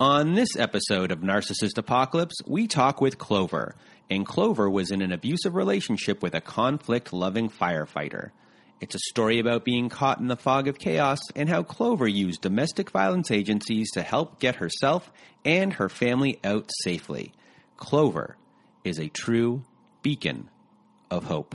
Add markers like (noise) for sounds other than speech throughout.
On this episode of Narcissist Apocalypse, we talk with Clover. And Clover was in an abusive relationship with a conflict loving firefighter. It's a story about being caught in the fog of chaos and how Clover used domestic violence agencies to help get herself and her family out safely. Clover is a true beacon of hope.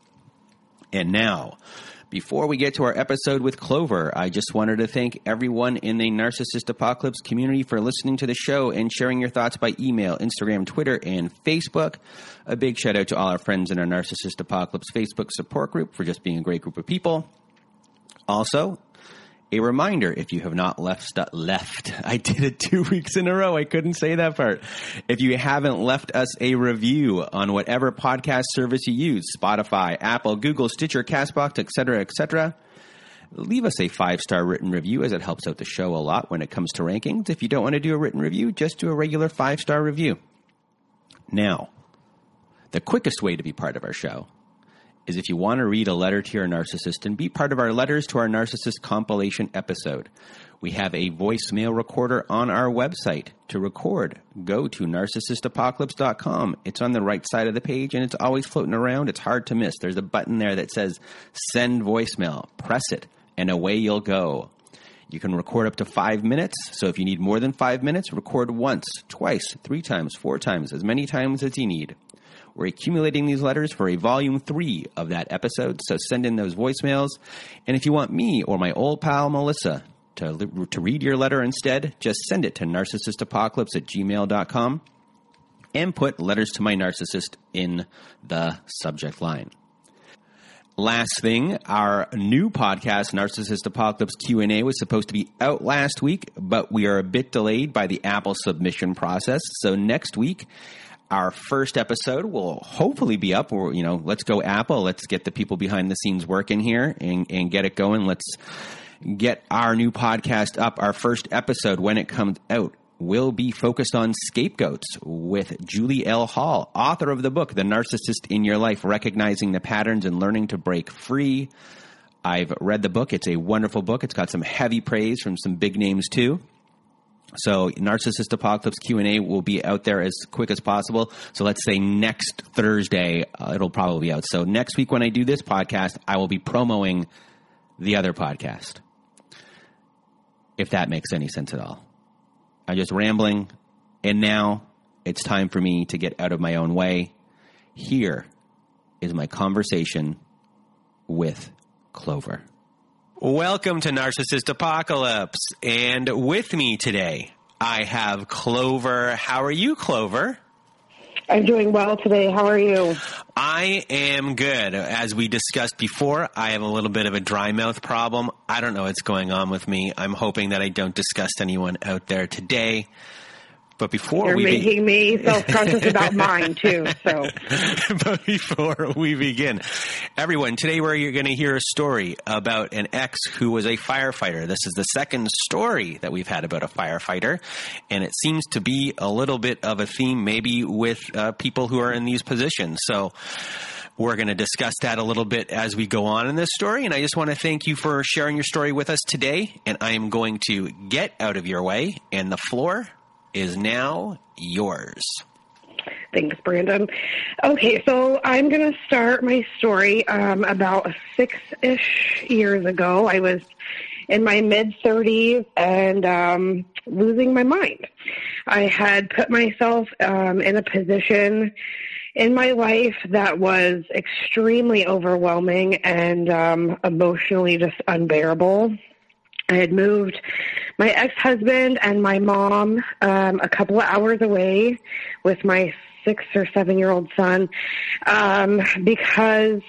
And now, before we get to our episode with Clover, I just wanted to thank everyone in the Narcissist Apocalypse community for listening to the show and sharing your thoughts by email, Instagram, Twitter, and Facebook. A big shout out to all our friends in our Narcissist Apocalypse Facebook support group for just being a great group of people. Also, a reminder if you have not left stu- left. (laughs) I did it two (laughs) weeks in a row. I couldn't say that part. If you haven't left us a review on whatever podcast service you use spotify apple google stitcher castbox etc etc leave us a five star written review as it helps out the show a lot when it comes to rankings. If you don't want to do a written review just do a regular five star review. Now the quickest way to be part of our show is if you want to read a letter to your narcissist and be part of our Letters to Our Narcissist compilation episode. We have a voicemail recorder on our website to record. Go to narcissistapocalypse.com. It's on the right side of the page and it's always floating around. It's hard to miss. There's a button there that says send voicemail. Press it and away you'll go. You can record up to five minutes. So if you need more than five minutes, record once, twice, three times, four times, as many times as you need. We're accumulating these letters for a volume three of that episode, so send in those voicemails. And if you want me or my old pal Melissa to, to read your letter instead, just send it to narcissistapocalypse at gmail.com and put letters to my narcissist in the subject line. Last thing, our new podcast, Narcissist Apocalypse Q&A, was supposed to be out last week, but we are a bit delayed by the Apple submission process. So next week, our first episode will hopefully be up. Or you know, let's go Apple. Let's get the people behind the scenes working here and, and get it going. Let's get our new podcast up. Our first episode when it comes out will be focused on scapegoats with Julie L. Hall, author of the book The Narcissist in Your Life: Recognizing the Patterns and Learning to Break Free. I've read the book. It's a wonderful book. It's got some heavy praise from some big names too. So Narcissist Apocalypse Q&A will be out there as quick as possible. So let's say next Thursday, uh, it'll probably be out. So next week when I do this podcast, I will be promoting the other podcast. If that makes any sense at all. I'm just rambling. And now it's time for me to get out of my own way. Here is my conversation with Clover. Welcome to Narcissist Apocalypse. And with me today, I have Clover. How are you, Clover? I'm doing well today. How are you? I am good. As we discussed before, I have a little bit of a dry mouth problem. I don't know what's going on with me. I'm hoping that I don't disgust anyone out there today. But before You're we making be- me self-conscious about mine too. So, (laughs) but before we begin, everyone, today we're going to hear a story about an ex who was a firefighter. This is the second story that we've had about a firefighter, and it seems to be a little bit of a theme, maybe with uh, people who are in these positions. So. We're going to discuss that a little bit as we go on in this story. And I just want to thank you for sharing your story with us today. And I am going to get out of your way, and the floor is now yours. thanks, Brandon. Okay, so I'm going to start my story um, about six-ish years ago. I was in my mid 30s and um, losing my mind. I had put myself um, in a position in my life that was extremely overwhelming and um, emotionally just unbearable. I had moved my ex-husband and my mom um, a couple of hours away with my six or seven year old son um, because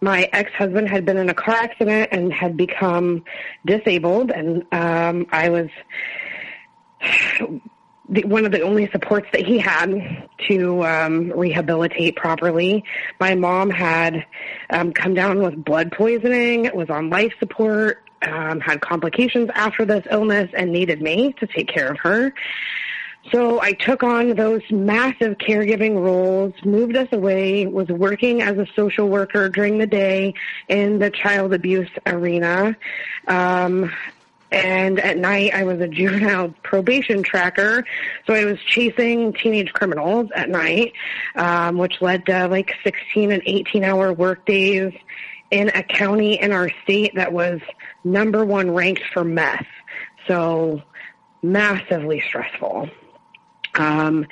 my ex-husband had been in a car accident and had become disabled and um, I was the, one of the only supports that he had to um, rehabilitate properly. My mom had um, come down with blood poisoning, was on life support, um, had complications after this illness, and needed me to take care of her. So I took on those massive caregiving roles, moved us away, was working as a social worker during the day in the child abuse arena. Um, and at night I was a juvenile (laughs) probation tracker, so I was chasing teenage criminals at night, um, which led to like 16 and 18 hour work days in a county in our state that was number one ranked for meth. So massively stressful. Um,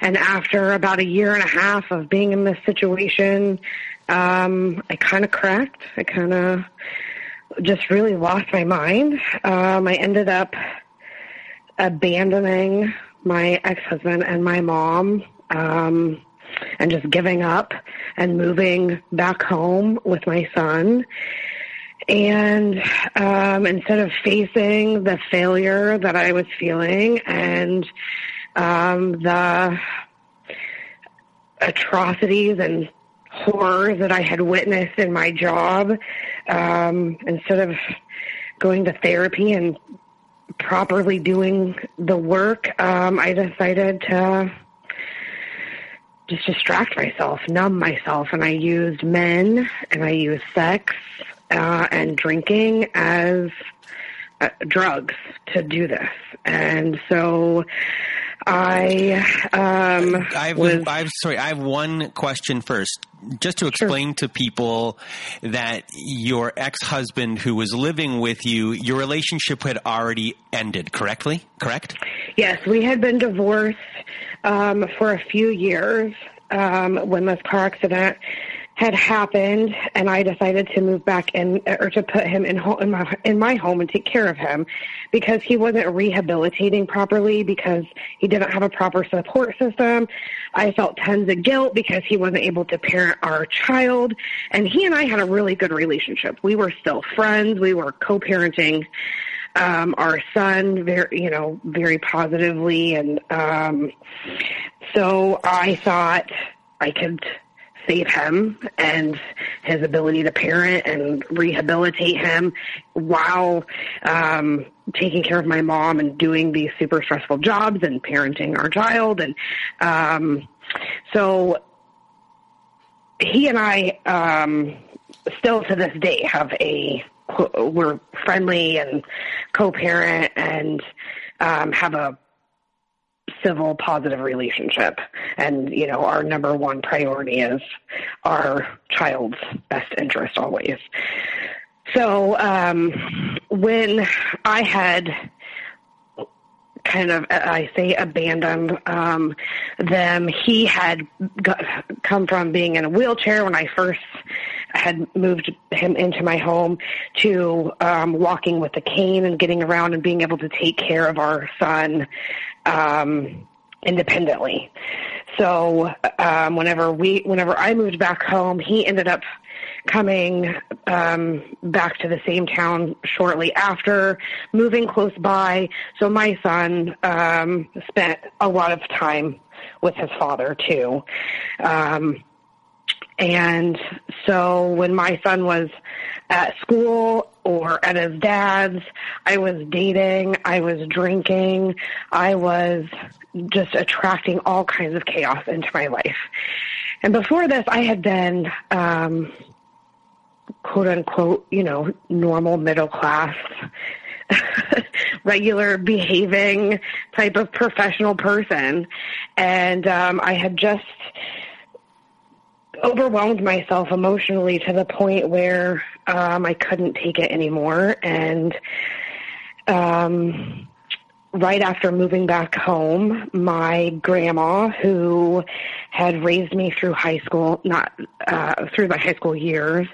and after about a year and a half of being in this situation, um, I kind of cracked. I kind of just really lost my mind. Um, I ended up abandoning my ex-husband and my mom, um, and just giving up and moving back home with my son. And um, instead of facing the failure that I was feeling and um, the atrocities and horror that I had witnessed in my job, um, instead of going to therapy and properly doing the work, um, I decided to just distract myself, numb myself, and I used men and I used sex uh, and drinking as uh, drugs to do this. And so I um, I have, was, I have, sorry. I have one question first, just to explain sure. to people that your ex-husband, who was living with you, your relationship had already ended. Correctly, correct? Yes, we had been divorced um, for a few years um, when this car accident had happened and I decided to move back in or to put him in home in my in my home and take care of him because he wasn't rehabilitating properly because he didn't have a proper support system. I felt tons of guilt because he wasn't able to parent our child and he and I had a really good relationship. We were still friends, we were co-parenting um our son very you know very positively and um so I thought I could save him and his ability to parent and rehabilitate him while um, taking care of my mom and doing these super stressful jobs and parenting our child. And um, so he and I um, still to this day have a we're friendly and co-parent and um, have a civil, positive relationship. And, you know, our number one priority is our child's best interest always. So, um, when I had kind of, I say abandoned um, them, he had got, come from being in a wheelchair when I first had moved him into my home to um, walking with a cane and getting around and being able to take care of our son um, independently. So um, whenever we, whenever I moved back home, he ended up coming um, back to the same town shortly after, moving close by. So my son um, spent a lot of time with his father too. Um, and so when my son was at school or at his dad's, I was dating, I was drinking, I was just attracting all kinds of chaos into my life. And before this, I had been, um, quote unquote, you know, normal middle class, (laughs) regular behaving type of professional person. And um, I had just overwhelmed myself emotionally to the point where um, I couldn't take it anymore, and um, right after moving back home, my grandma, who had raised me through high school, not uh, through my high school years,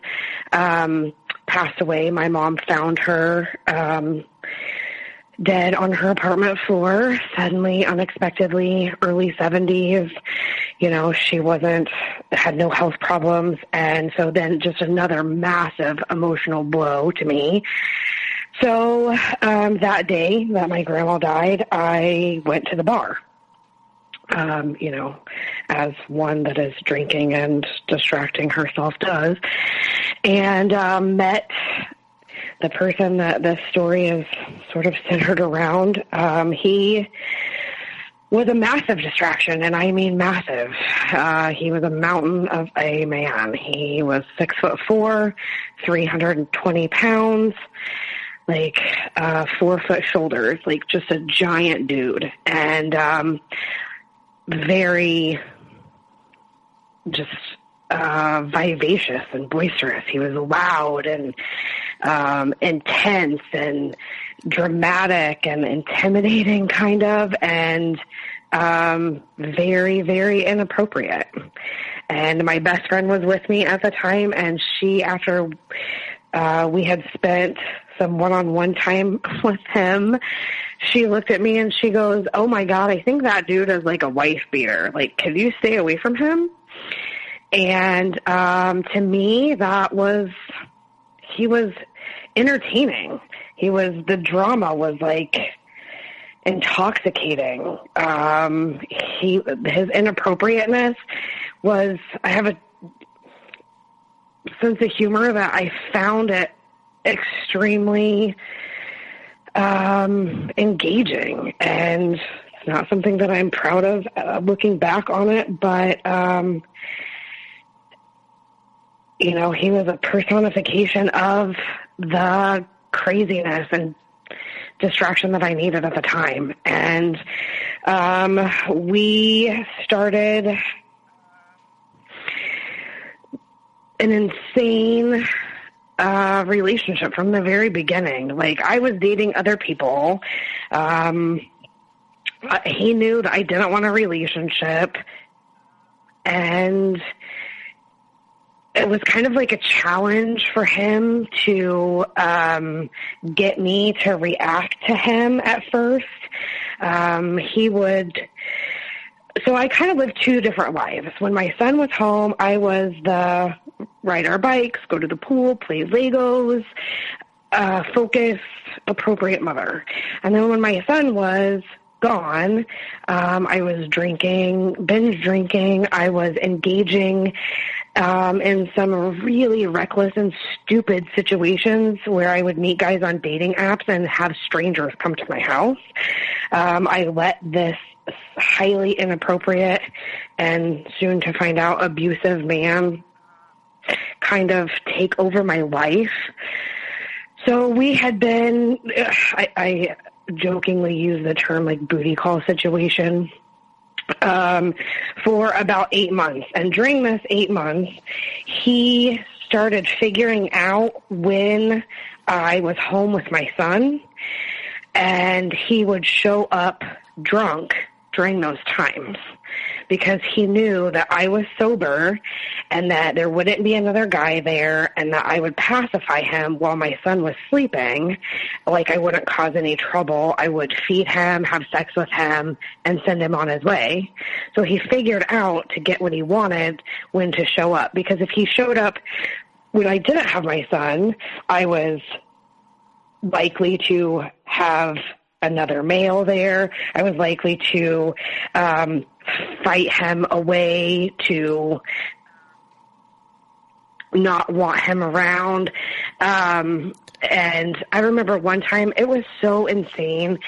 um, passed away. My mom found her um, dead on her apartment floor, suddenly, unexpectedly, early 70s. You know, she wasn't, had no health problems. And so then just another massive emotional blow to me. So um, that day that my grandma died, I went to the bar. Um, you know, as one that is drinking and distracting herself does, and um, met the person that this story is sort of centered around. Um, he was a massive distraction, and I mean massive. Uh, he was a mountain of a man. He was six foot four, 320 pounds, like uh, four foot shoulders, like just a giant dude, and um, very just uh, vivacious and boisterous. He was loud and um, intense and dramatic and intimidating, kind of, and um, very, very inappropriate. And my best friend was with me at the time, and she, after uh, we had spent some one-on-one time (laughs) with him, she looked at me and she goes, "Oh my god, I think that dude is like a wife beater. Like, can you stay away from him?" And um, to me, that was he was entertaining. He was the drama was like intoxicating. Um, he his inappropriateness was. I have a sense of humor that I found it extremely um, engaging and it's not something that I'm proud of uh, looking back on it, but um, you know, he was a personification of the craziness and distraction that I needed at the time. And um, we started an insane uh, relationship from the very beginning. Like I was dating other people. Um, he knew that I didn't want a relationship, and it was kind of like a challenge for him to um, get me to react to him at first. Um, he would. So I kind of lived two different lives. When my son was home, I was the ride our bikes, go to the pool, play Legos, uh, focus, appropriate mother. And then when my son was gone, um, I was drinking, binge drinking. I was engaging um, in some really reckless and stupid situations where I would meet guys on dating apps and have strangers come to my house. Um, I let this highly inappropriate and soon to find out abusive man kind of take over my life. So we had been, I, I jokingly use the term like booty call situation um, for about eight months. And during this eight months, he started figuring out when I was home with my son, and he would show up drunk during those times because he knew that I was sober and that there wouldn't be another guy there and that I would pacify him while my son was sleeping. Like I wouldn't cause any trouble. I would feed him, have sex with him, and send him on his way. So he figured out to get what he wanted when to show up because if he showed up when I didn't have my son, I was likely to have another male there. I was likely to um, fight him away, to not want him around. Um, and I remember one time it was so insane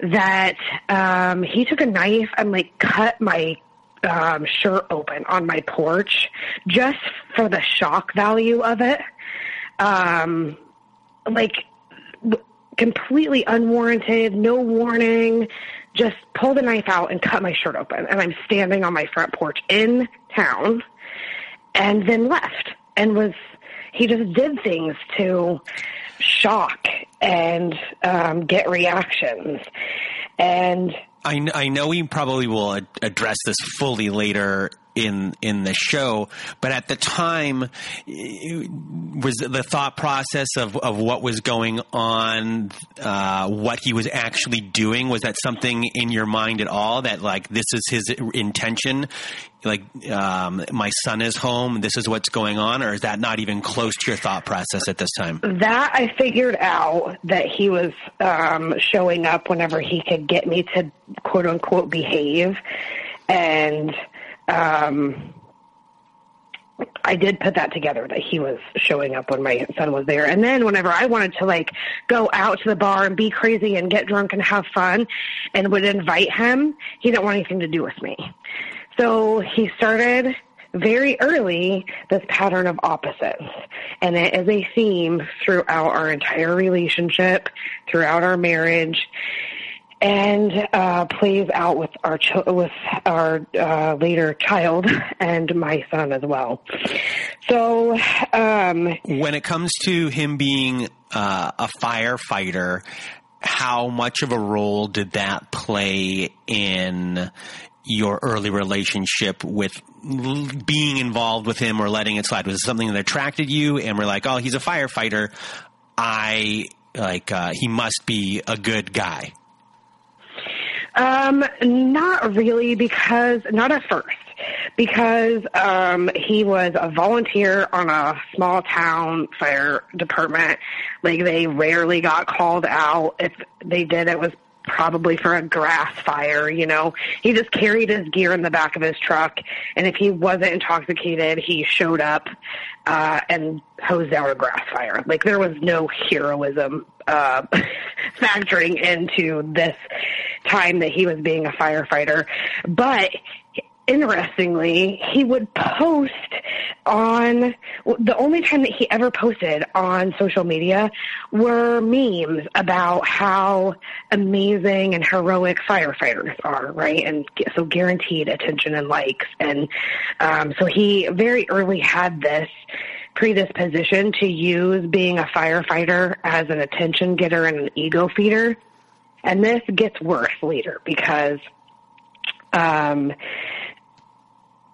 that um, he took a knife and like cut my um, shirt open on my porch just for the shock value of it. Um, like completely unwarranted, no warning, just pulled a knife out and cut my shirt open. And I'm standing on my front porch in town and then left and was, he just did things to shock and um, get reactions. And I, I know we probably will ad- address this fully later in in the show, but at the time, was the thought process of, of what was going on, uh, what he was actually doing? Was that something in your mind at all? That like this is his intention? Like um, my son is home. This is what's going on, or is that not even close to your thought process at this time? that I figured out that he was um, showing up whenever he could get me to quote unquote behave, and um, I did put that together that he was showing up when my son was there. And then whenever I wanted to like go out to the bar and be crazy and get drunk and have fun and would invite him, he didn't want anything to do with me. So he started very early this pattern of opposites. And it is a theme throughout our entire relationship, throughout our marriage and uh, plays out with our ch- with our uh, later child (laughs) and my son as well. So um, when it comes to him being uh, a firefighter, how much of a role did that play in your early relationship with being involved with him or letting it slide? Was it something that attracted you and we're like, oh, he's a firefighter. I like, uh, he must be a good guy. Um, not really because not at first because um he was a volunteer on a small town fire department. Like they rarely got called out. If they did it was probably for a grass fire, you know. He just carried his gear in the back of his truck and if he wasn't intoxicated, he showed up uh and hosed out a grass fire. Like there was no heroism uh (laughs) factoring into this time that he was being a firefighter. But interestingly, he would post on the only time that he ever posted on social media were memes about how amazing and heroic firefighters are, right? And so guaranteed attention and likes. And um, so he very early had this predisposition to use being a firefighter as an attention getter and an ego feeder. And this gets worse later because um,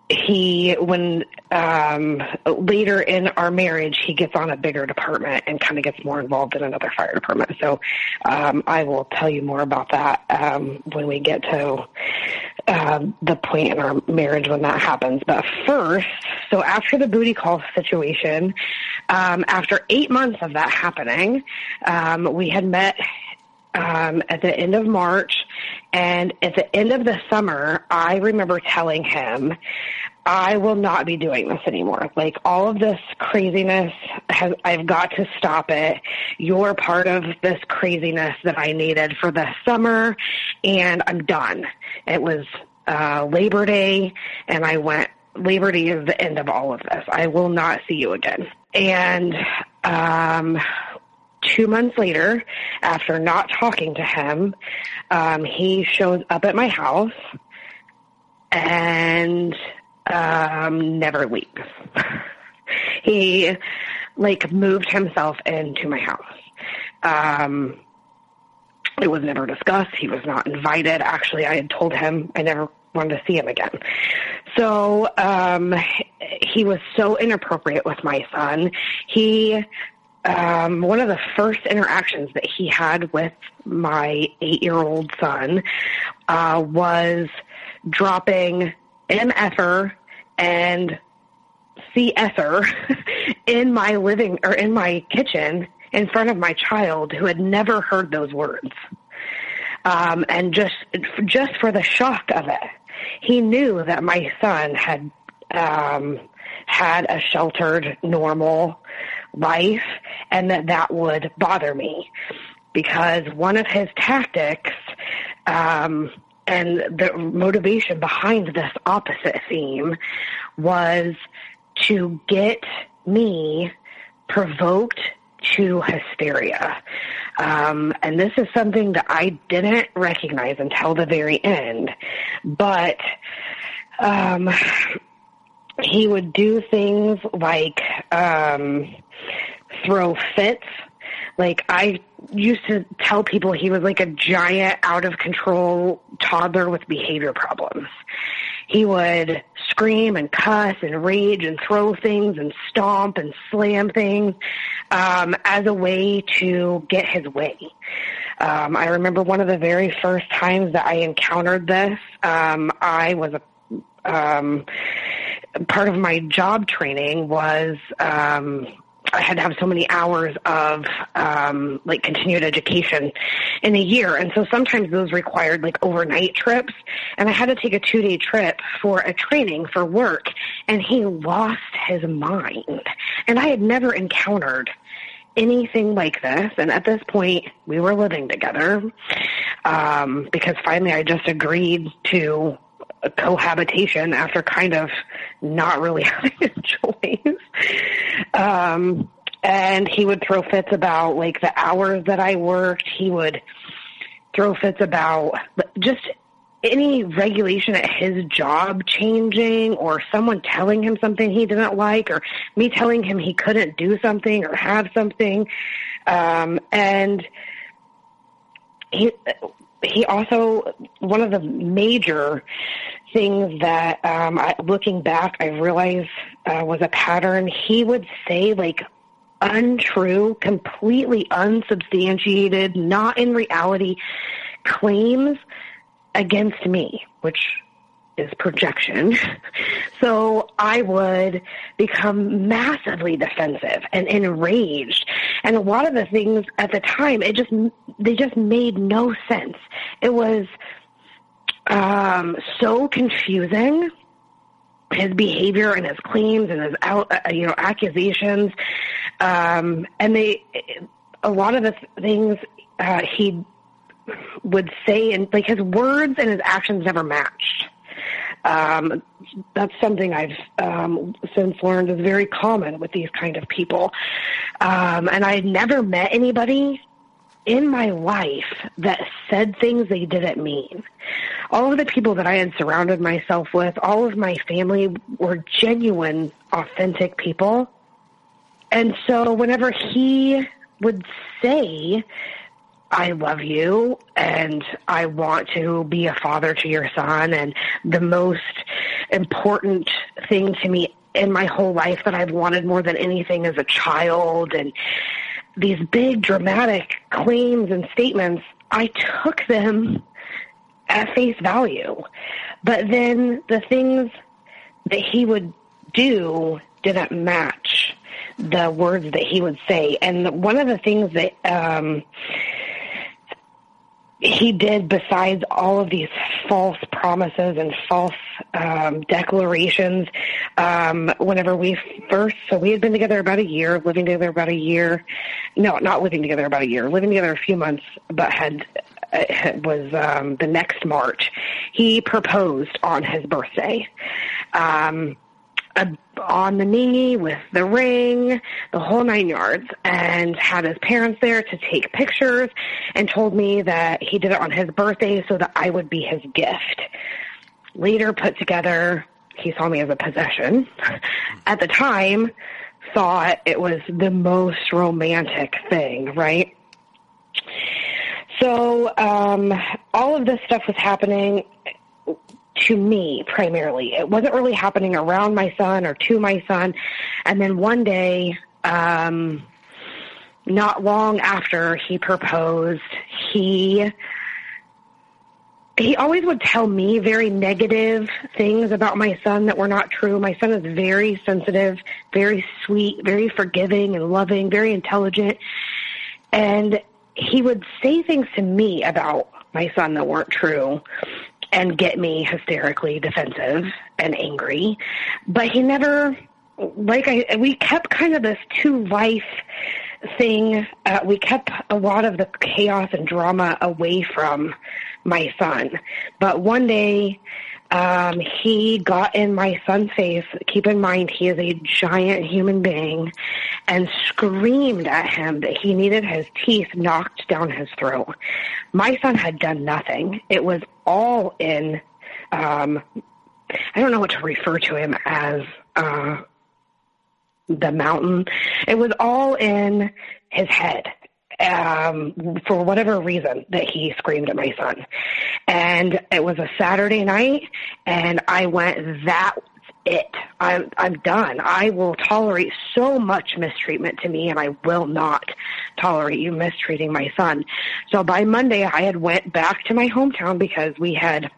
he when um later in our marriage he gets on a bigger department and kind of gets more involved in another fire department. So um i will tell you more about that um when we get to um the point in our marriage when that happens. But first so after the booty call situation um after eight months of that happening um we had met um, at the end of March. And at the end of the summer, I remember telling him, I will not be doing this anymore. Like all of this craziness has, I've got to stop it. You're part of this craziness that I needed for the summer and I'm done. It was, uh, Labor Day and I went, Labor Day is the end of all of this. I will not see you again. And, um, two months later, after not talking to him, um, he shows up at my house and um, never leaves. (laughs) he like moved himself into my house. Um, it was never discussed. He was not invited. Actually, I had told him I never wanted to see him again. So um, he was so inappropriate with my son. He um, one of the first interactions that he had with my eight-year-old son uh, was dropping MFer and CSer (laughs) in my living or in my kitchen in front of my child who had never heard those words. Um, and just just for the shock of it, he knew that my son had um, had a sheltered, normal life, and that that would bother me because one of his tactics um, and the motivation behind this opposite theme was to get me provoked to hysteria. Um, and this is something that I didn't recognize until the very end. But um, he would do things like um, throw fits Like I used to tell people he was like a giant out of control toddler with behavior problems. He would scream and cuss and rage and throw things and stomp and slam things um, as a way to get his way. Um, I remember one of the very first times that I encountered this. Um, I was a um, part of my job training was um, I had to have so many hours of um, like continued education in a year, and so sometimes those required like overnight trips. And I had to take a two day trip for a training for work, and he lost his mind. And I had never encountered anything like this. And at this point, we were living together um, because finally I just agreed to cohabitation after kind of not really (laughs) having a choice. Um, and he would throw fits about like the hours that I worked. He would throw fits about just any regulation at his job changing or someone telling him something he didn't like or me telling him he couldn't do something or have something. Um, and he, he also, one of the major things that, um, I, looking back, I realized uh, was a pattern. He would say like untrue, completely unsubstantiated, not in reality claims against me, which is projection. So I would become massively defensive and enraged. And a lot of the things at the time, it just, they just made no sense. It was, um, so confusing his behavior and his claims and his out, uh, you know accusations um and they a lot of the things uh he would say and like his words and his actions never matched um, that's something I've um, since learned is very common with these kind of people. Um, and I had never met anybody in my life that said things they didn't mean. All of the people that I had surrounded myself with, all of my family were genuine, authentic people. And so whenever he would say I love you and I want to be a father to your son. And the most important thing to me in my whole life that I've wanted more than anything as a child and these big dramatic claims and statements, I took them at face value. But then the things that he would do didn't match the words that he would say. And one of the things that um, he did besides all of these false promises and false um, declarations um, whenever we first so we had been together about a year living together about a year. No not living together about a year living together a few months but had it was um, the next march. He proposed on his birthday um, on the knee with the ring, the whole nine yards, and had his parents there to take pictures and told me that he did it on his birthday so that I would be his gift. Later put together, he saw me as a possession. (laughs) At the time, thought it was the most romantic thing, right? So um, all of this stuff was happening to me primarily. It wasn't really happening around my son or to my son. And then one day, um, not long after he proposed, he he always would tell me very negative things about my son that were not true. My son is very sensitive, very sweet, very forgiving and loving, very intelligent. And he would say things to me about my son that weren't true and get me hysterically defensive and angry. But he never, like I, we kept kind of this two life thing. Uh, we kept a lot of the chaos and drama away from my son. But one day, um, he got in my son's face. Keep in mind, he is a giant human being, and screamed at him that he needed his teeth knocked down his throat. My son had done nothing. It was all in. Um, I don't know what to refer to him as. Uh, the mountain. It was all in his head um, for whatever reason that he screamed at my son. And it was a Saturday night, and I went, that it. I'm I'm done. I will tolerate so much mistreatment to me and I will not tolerate you mistreating my son. So by Monday I had went back to my hometown because we had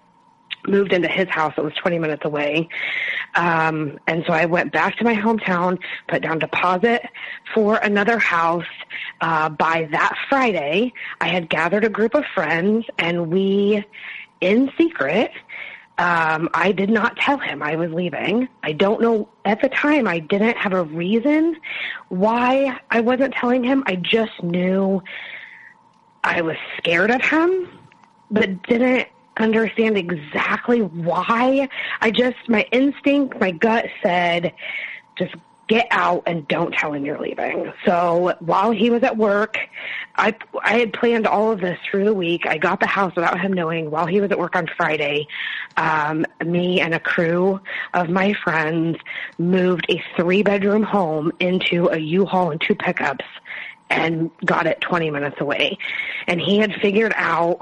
moved into his house that was 20 minutes away. Um, and so I went back to my hometown, put down deposit for another house. Uh, by that Friday, I had gathered a group of friends and we, in secret, um, I did not tell him I was leaving. I don't know at the time. I didn't have a reason why I wasn't telling him. I just knew I was scared of him, but didn't understand exactly why. I just, my instinct, my gut said, just get out and don't tell him you're leaving. So while he was at work, I, I had planned all of this through the week. I got the house without him knowing while he was at work on Friday. Um, me and a crew of my friends moved a three bedroom home into a U-Haul and two pickups and got it 20 minutes away. And he had figured out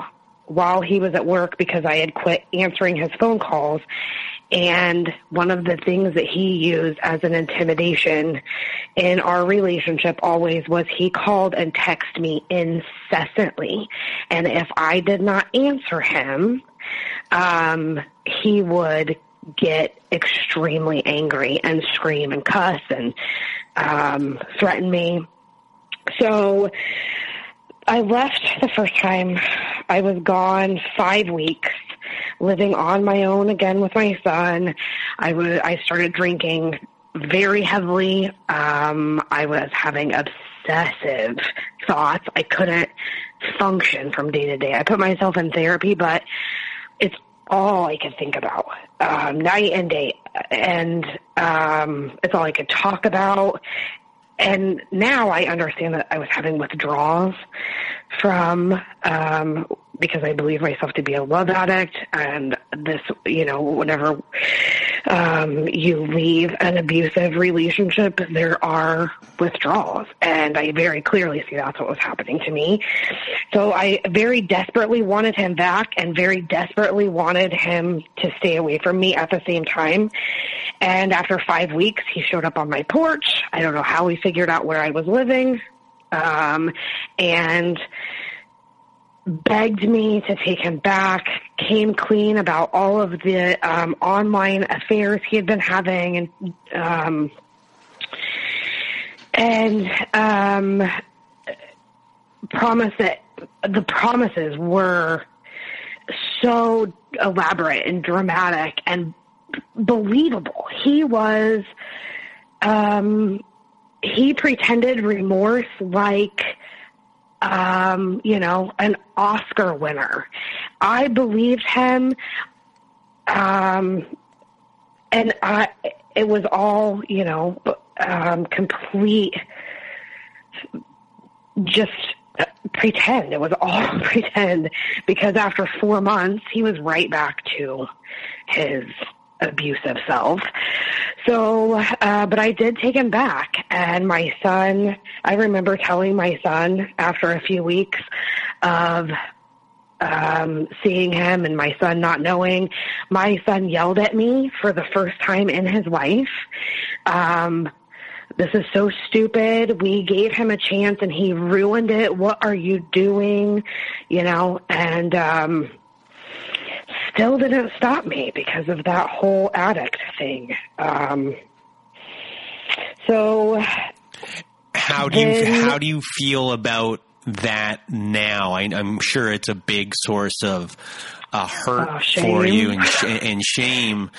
while he was at work because I had quit answering his phone calls. And one of the things that he used as an intimidation in our relationship always was he called and texted me incessantly. And if I did not answer him, um, he would get extremely angry and scream and cuss and um, threaten me. So I left the first time. I was gone five weeks, living on my own again with my son. I was I started drinking very heavily. Um, I was having obsessive thoughts. I couldn't function from day to day. I put myself in therapy, but it's all I could think about um, night and day, and um, it's all I could talk about and now I understand that I was having withdrawals from um, because I believe myself to be a love addict, and this, you know, whenever um, you leave an abusive relationship, there are withdrawals, and I very clearly see that's what was happening to me. So I very desperately wanted him back, and very desperately wanted him to stay away from me at the same time. And after five weeks, he showed up on my porch. I don't know how he figured out where I was living. Um, and begged me to take him back, came clean about all of the um, online affairs he had been having, and um, and um, promised that the promises were so elaborate and dramatic and believable. He was, um, he pretended remorse like, um, you know, an Oscar winner. I believed him, um, and I, it was all, you know, um, complete, just pretend. It was all (laughs) pretend because after four months, he was right back to his abusive self. So, uh, but I did take him back and my son, I remember telling my son after a few weeks of, um, seeing him and my son not knowing, my son yelled at me for the first time in his life. Um, this is so stupid. We gave him a chance and he ruined it. What are you doing? You know, and, um, still didn't stop me because of that whole addict thing. Um, so how do you how do you feel about that now? I, am sure it's a big source of uh, hurt oh, for you and, sh- and shame.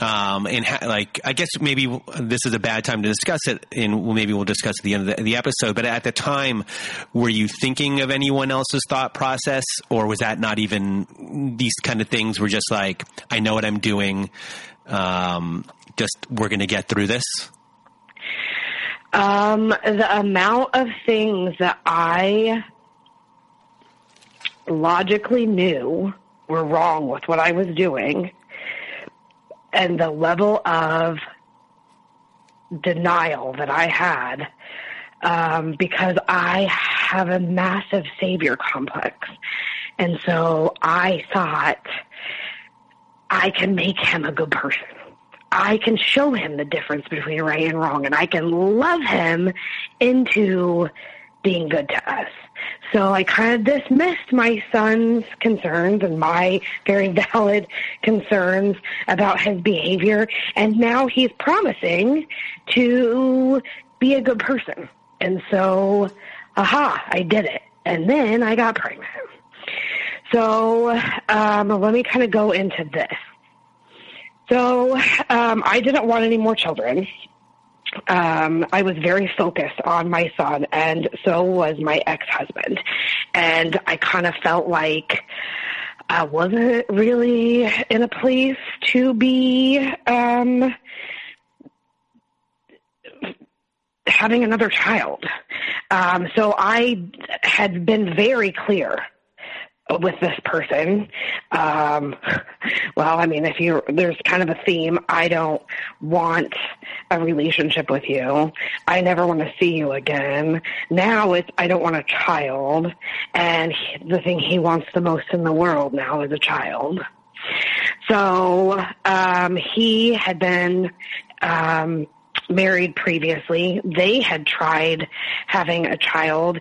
Um, and ha- like, I guess maybe this is a bad time to discuss it, and maybe we'll discuss at the end of the, the, episode. But at the time, were you thinking of anyone else's thought process, or was that not even these kind of things? Were just like, I know what I'm doing. Um, just we're going to get through this. Um, the amount of things that I logically knew were wrong with what I was doing and the level of denial that I had um, because I have a massive savior complex. And so I thought I can make him a good person. I can show him the difference between right and wrong and I can love him into being good to us. So I kind of dismissed my son's concerns and my very (laughs) valid concerns about his behavior. And now he's promising to be a good person. And so, aha, I did it. And then I got pregnant. So um, let me kind of go into this. So um, I didn't want any more children. Um, I was very focused on my son, and so was my ex-husband. And I kind of felt like I wasn't really in a place to be um, having another child. Um, so I had been very clear with this person. Um, well, I mean, if you there's kind of a theme. I don't want a relationship with you. I never want to see you again. Now it's I don't want a child, and he, the thing he wants the most in the world now is a child. So um, he had been um, married previously. They had tried having a child.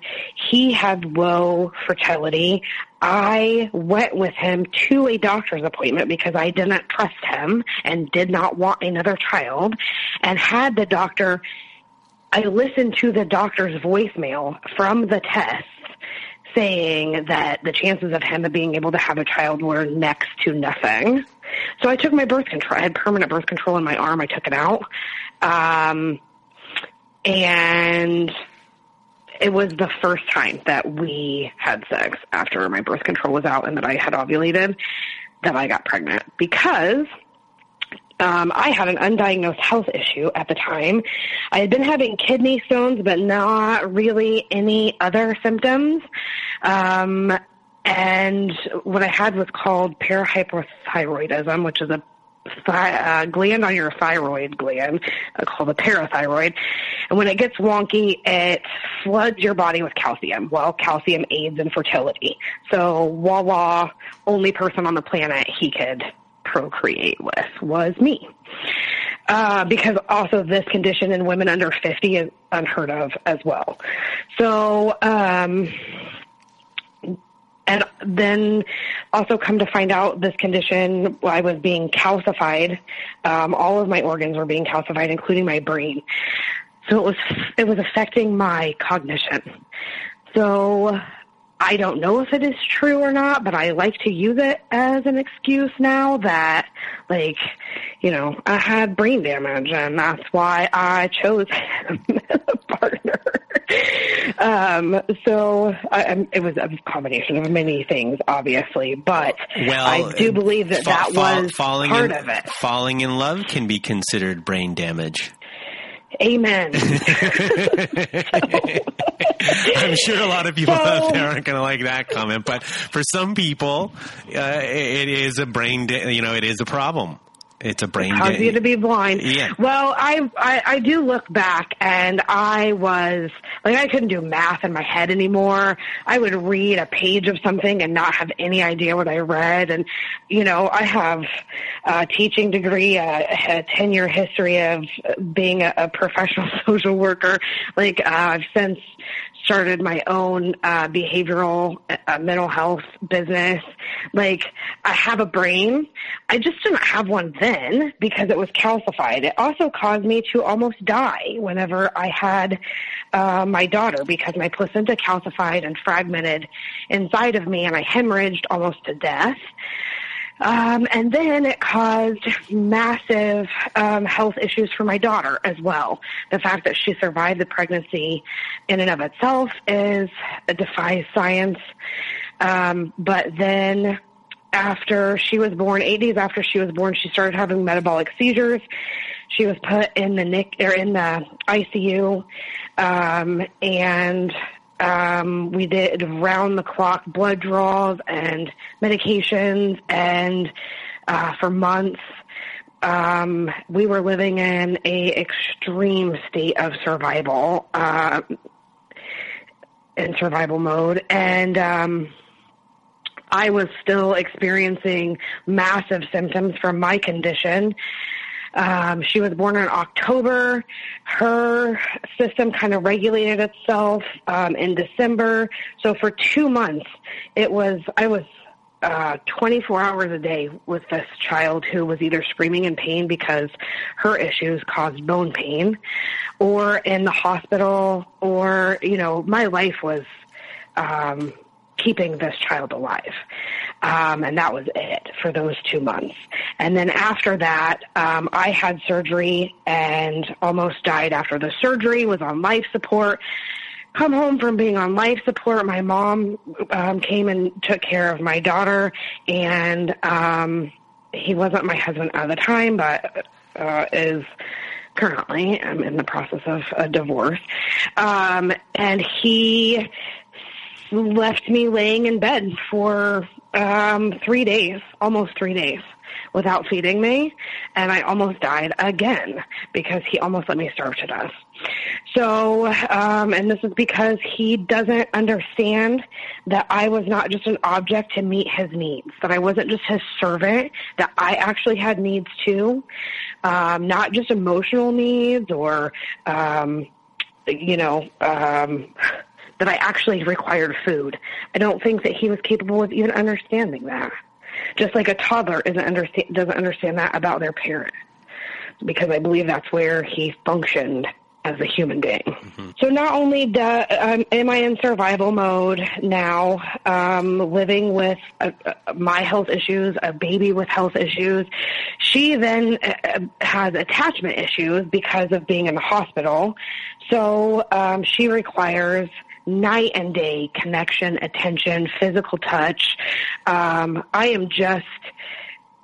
He had low fertility. I went with him to a doctor's appointment because I didn't trust him and did not want another child and had the doctor I listened to the doctor's voicemail from the test saying that the chances of him being able to have a child were next to nothing. So I took my birth control. I had permanent birth control in my arm. I took it out. Um, and it was the first time that we had sex after my birth control was out and that I had ovulated that I got pregnant because um, I had an undiagnosed health issue at the time. I had been having kidney stones, but not really any other symptoms. Um, and what I had was called parahypothyroidism, which is a uh, gland on your thyroid gland uh, called the parathyroid. And when it gets wonky, it floods your body with calcium. Well, calcium aids in fertility. So, voila, only person on the planet he could procreate with was me. Uh, because also this condition in women under 50 is unheard of as well. So, um, and then also come to find out this condition i was being calcified. Um, all of my organs were being calcified including my brain. So it was it was affecting my cognition. So I don't know if it is true or not, but I like to use it as an excuse now that, like, you know, I had brain damage and that's why I chose him as a partner. (laughs) um, so I, it was a combination of many things, obviously, but well, I do believe that fa- that was falling part in, of it. Falling in love can be considered brain damage. Amen. (laughs) (laughs) I'm sure a lot of people so, out there aren't going to like that comment, but for some people, uh, it is a brain, you know, it is a problem. It's a brain. Cause you to be blind. Yeah. Well, I, I I do look back, and I was like I couldn't do math in my head anymore. I would read a page of something and not have any idea what I read, and you know I have a teaching degree, a, a ten year history of being a, a professional (laughs) social worker. Like uh, I've since started my own uh, behavioral uh, mental health business. Like I have a brain. I just didn't have one then because it was calcified. It also caused me to almost die whenever I had uh, my daughter because my placenta calcified and fragmented inside of me and I hemorrhaged almost to death. Um, and then it caused massive um, health issues for my daughter as well. The fact that she survived the pregnancy in and of itself is it defies science. Um, but then after she was born, eight days after she was born, she started having metabolic seizures. She was put in the NIC or in the ICU, um, and um, we did round the clock blood draws and medications, and uh, for months um, we were living in a extreme state of survival. Uh, in survival mode, and um, I was still experiencing massive symptoms from my condition. Um, she was born in October. Her system kind of regulated itself um, in December. So for two months, it was I was uh, 24 hours a day with this child who was either screaming in pain because her issues caused bone pain, or in the hospital, or you know, my life was um, keeping this child alive. Um, and that was it for those two months. And then after that, um, I had surgery and almost died after the surgery, was on life support. Come home from being on life support. My mom um, came and took care of my daughter, and um, he wasn't my husband at the time, but uh, is currently. I'm in the process of a divorce. Um, and he left me laying in bed for um, three days, almost three days, without feeding me, and I almost died again because he almost let me starve to death. So, um, and this is because he doesn't understand that I was not just an object to meet his needs, that I wasn't just his servant, that I actually had needs too, um, not just emotional needs or, um, you know, um, that I actually required food. I don't think that he was capable of even understanding that. Just like a toddler isn't understand, doesn't understand that about their parent, because I believe that's where he functioned as a human being. Mm-hmm. So not only do, um, am I in survival mode now, um, living with a, a, my health issues, a baby with health issues, she then uh, has attachment issues because of being in the hospital. So um, she requires night and day connection, attention, physical touch. Um, I am just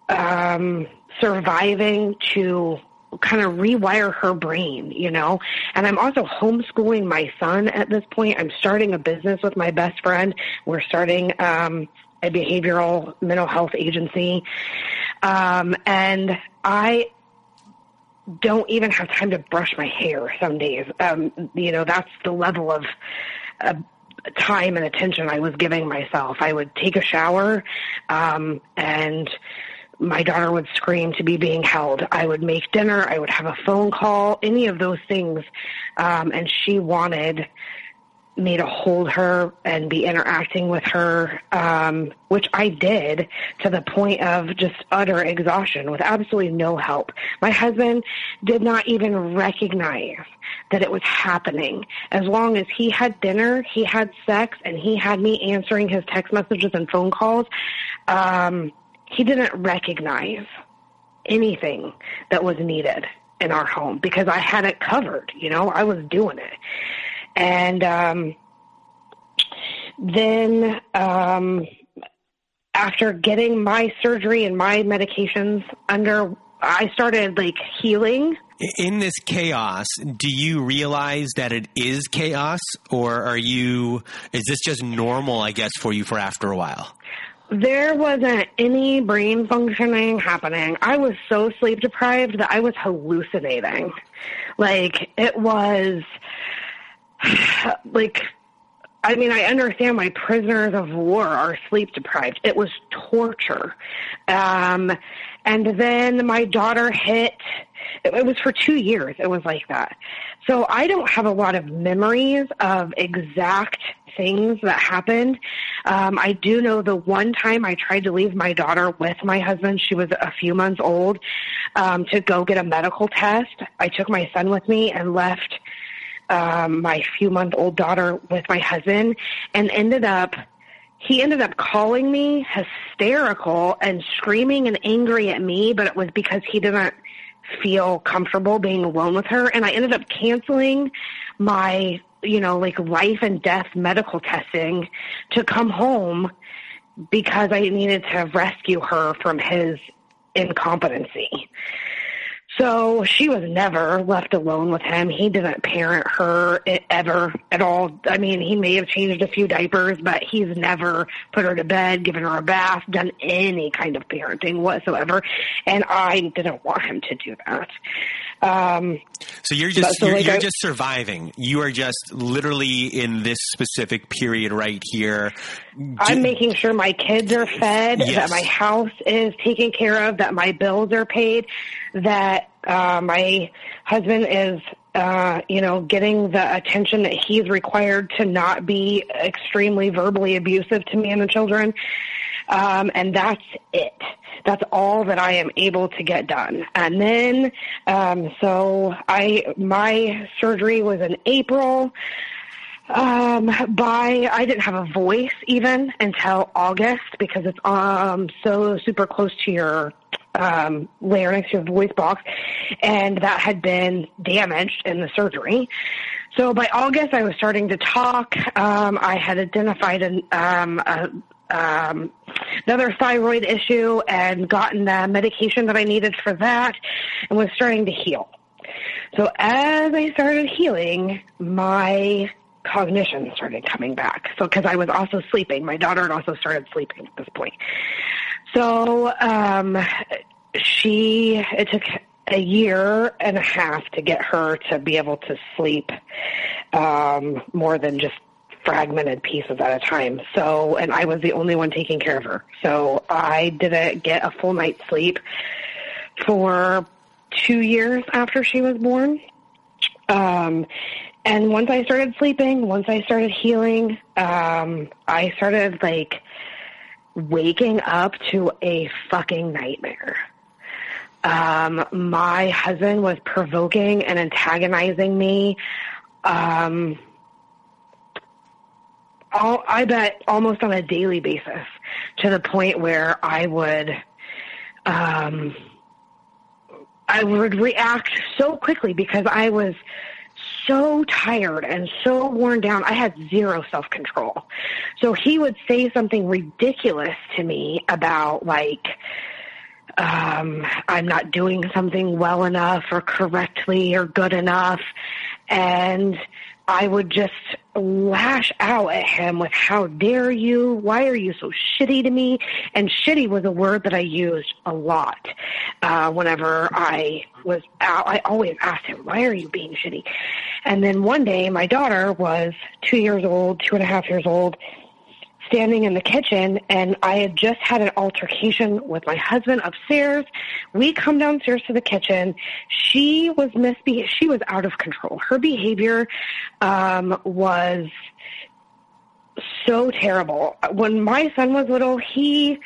um, surviving to kind of rewire her brain, you know. And I'm also homeschooling my son at this point. I'm starting a business with my best friend. We're starting um, a behavioral mental health agency. Um, and I don't even have time to brush my hair some days. Um, you know, that's the level of uh, time and attention I was giving myself. I would take a shower, um, and my daughter would scream to be being held. I would make dinner. I would have a phone call, any of those things. Um, and she wanted me to hold her and be interacting with her, um, which I did to the point of just utter exhaustion with absolutely no help. My husband did not even recognize that it was happening. As long as he had dinner, he had sex, and he had me answering his text messages and phone calls, um, he didn't recognize anything that was needed in our home because I had it covered. You know, I was doing it. And um, then um, after getting my surgery and my medications under, I started like healing. In this chaos, do you realize that it is chaos, or are you? Is this just normal? I guess for you for after a while. There wasn't any brain functioning happening. I was so sleep deprived that I was hallucinating. Like it was (sighs) like I mean, I understand my prisoners of war are sleep deprived. It was torture. Um, and then my daughter hit, it, it was for two years. It was like that. So I don't have a lot of memories of exact things that happened. Um, I do know the one time I tried to leave my daughter with my husband, she was a few months old, um, to go get a medical test. I took my son with me and left um, my few month old daughter with my husband and ended up he ended up calling me hysterical and screaming and angry at me, but it was because he didn't feel comfortable being alone with her. And I ended up canceling my, you know, like life and death medical testing to come home because I needed to rescue her from his incompetency. So she was never left alone with him. He didn't parent her ever at all. I mean, he may have changed a few diapers, but he's never put her to bed, given her a bath, done any kind of parenting whatsoever. And I didn't want him to do that. Um, so you're just so, you're, like, you're I- just surviving. You are just literally in this specific period right here. I'm making sure my kids are fed, Yes. that my house is taken care of, that my bills are paid, that uh, my husband is, uh, you know, getting the attention that he's required to not be extremely verbally abusive to me and the children. Um, and that's it. That's all that I am able to get done. And then, um, so I, my surgery was in April. Um, by I didn't have a voice even until August because it's um so super close to your um larynx, your voice box, and that had been damaged in the surgery. So by August, I was starting to talk. Um, I had identified an um, a, um, another thyroid issue and gotten the medication that I needed for that, and was starting to heal. So as I started healing, my cognition started coming back. So because I was also sleeping, my daughter had also started sleeping at this point. So um, she it took a year and a half to get her to be able to sleep um, more than just fragmented pieces at a time. So, and I was the only one taking care of her. So I didn't get a full night's sleep for two years after she was born. Um, and once I started sleeping, once I started healing, um, I started like waking up to a fucking nightmare. Um, my husband was provoking and antagonizing me. Um, all, I bet almost on a daily basis to the point where I would, um, I would react so quickly because I was so tired and so worn down. I had zero self control. So he would say something ridiculous to me about like, um, I'm not doing something well enough or correctly or good enough. And I would just lash out at him with, how dare you? Why are you so shitty to me? And shitty was a word that I used a lot. Uh, whenever I was out, I always asked him, why are you being shitty? And then one day my daughter was two years old, two and a half years old, standing in the kitchen and I had just had an altercation with my husband upstairs. We come downstairs to the kitchen. She was misbe she was out of control. Her behavior um was so terrible. When my son was little, he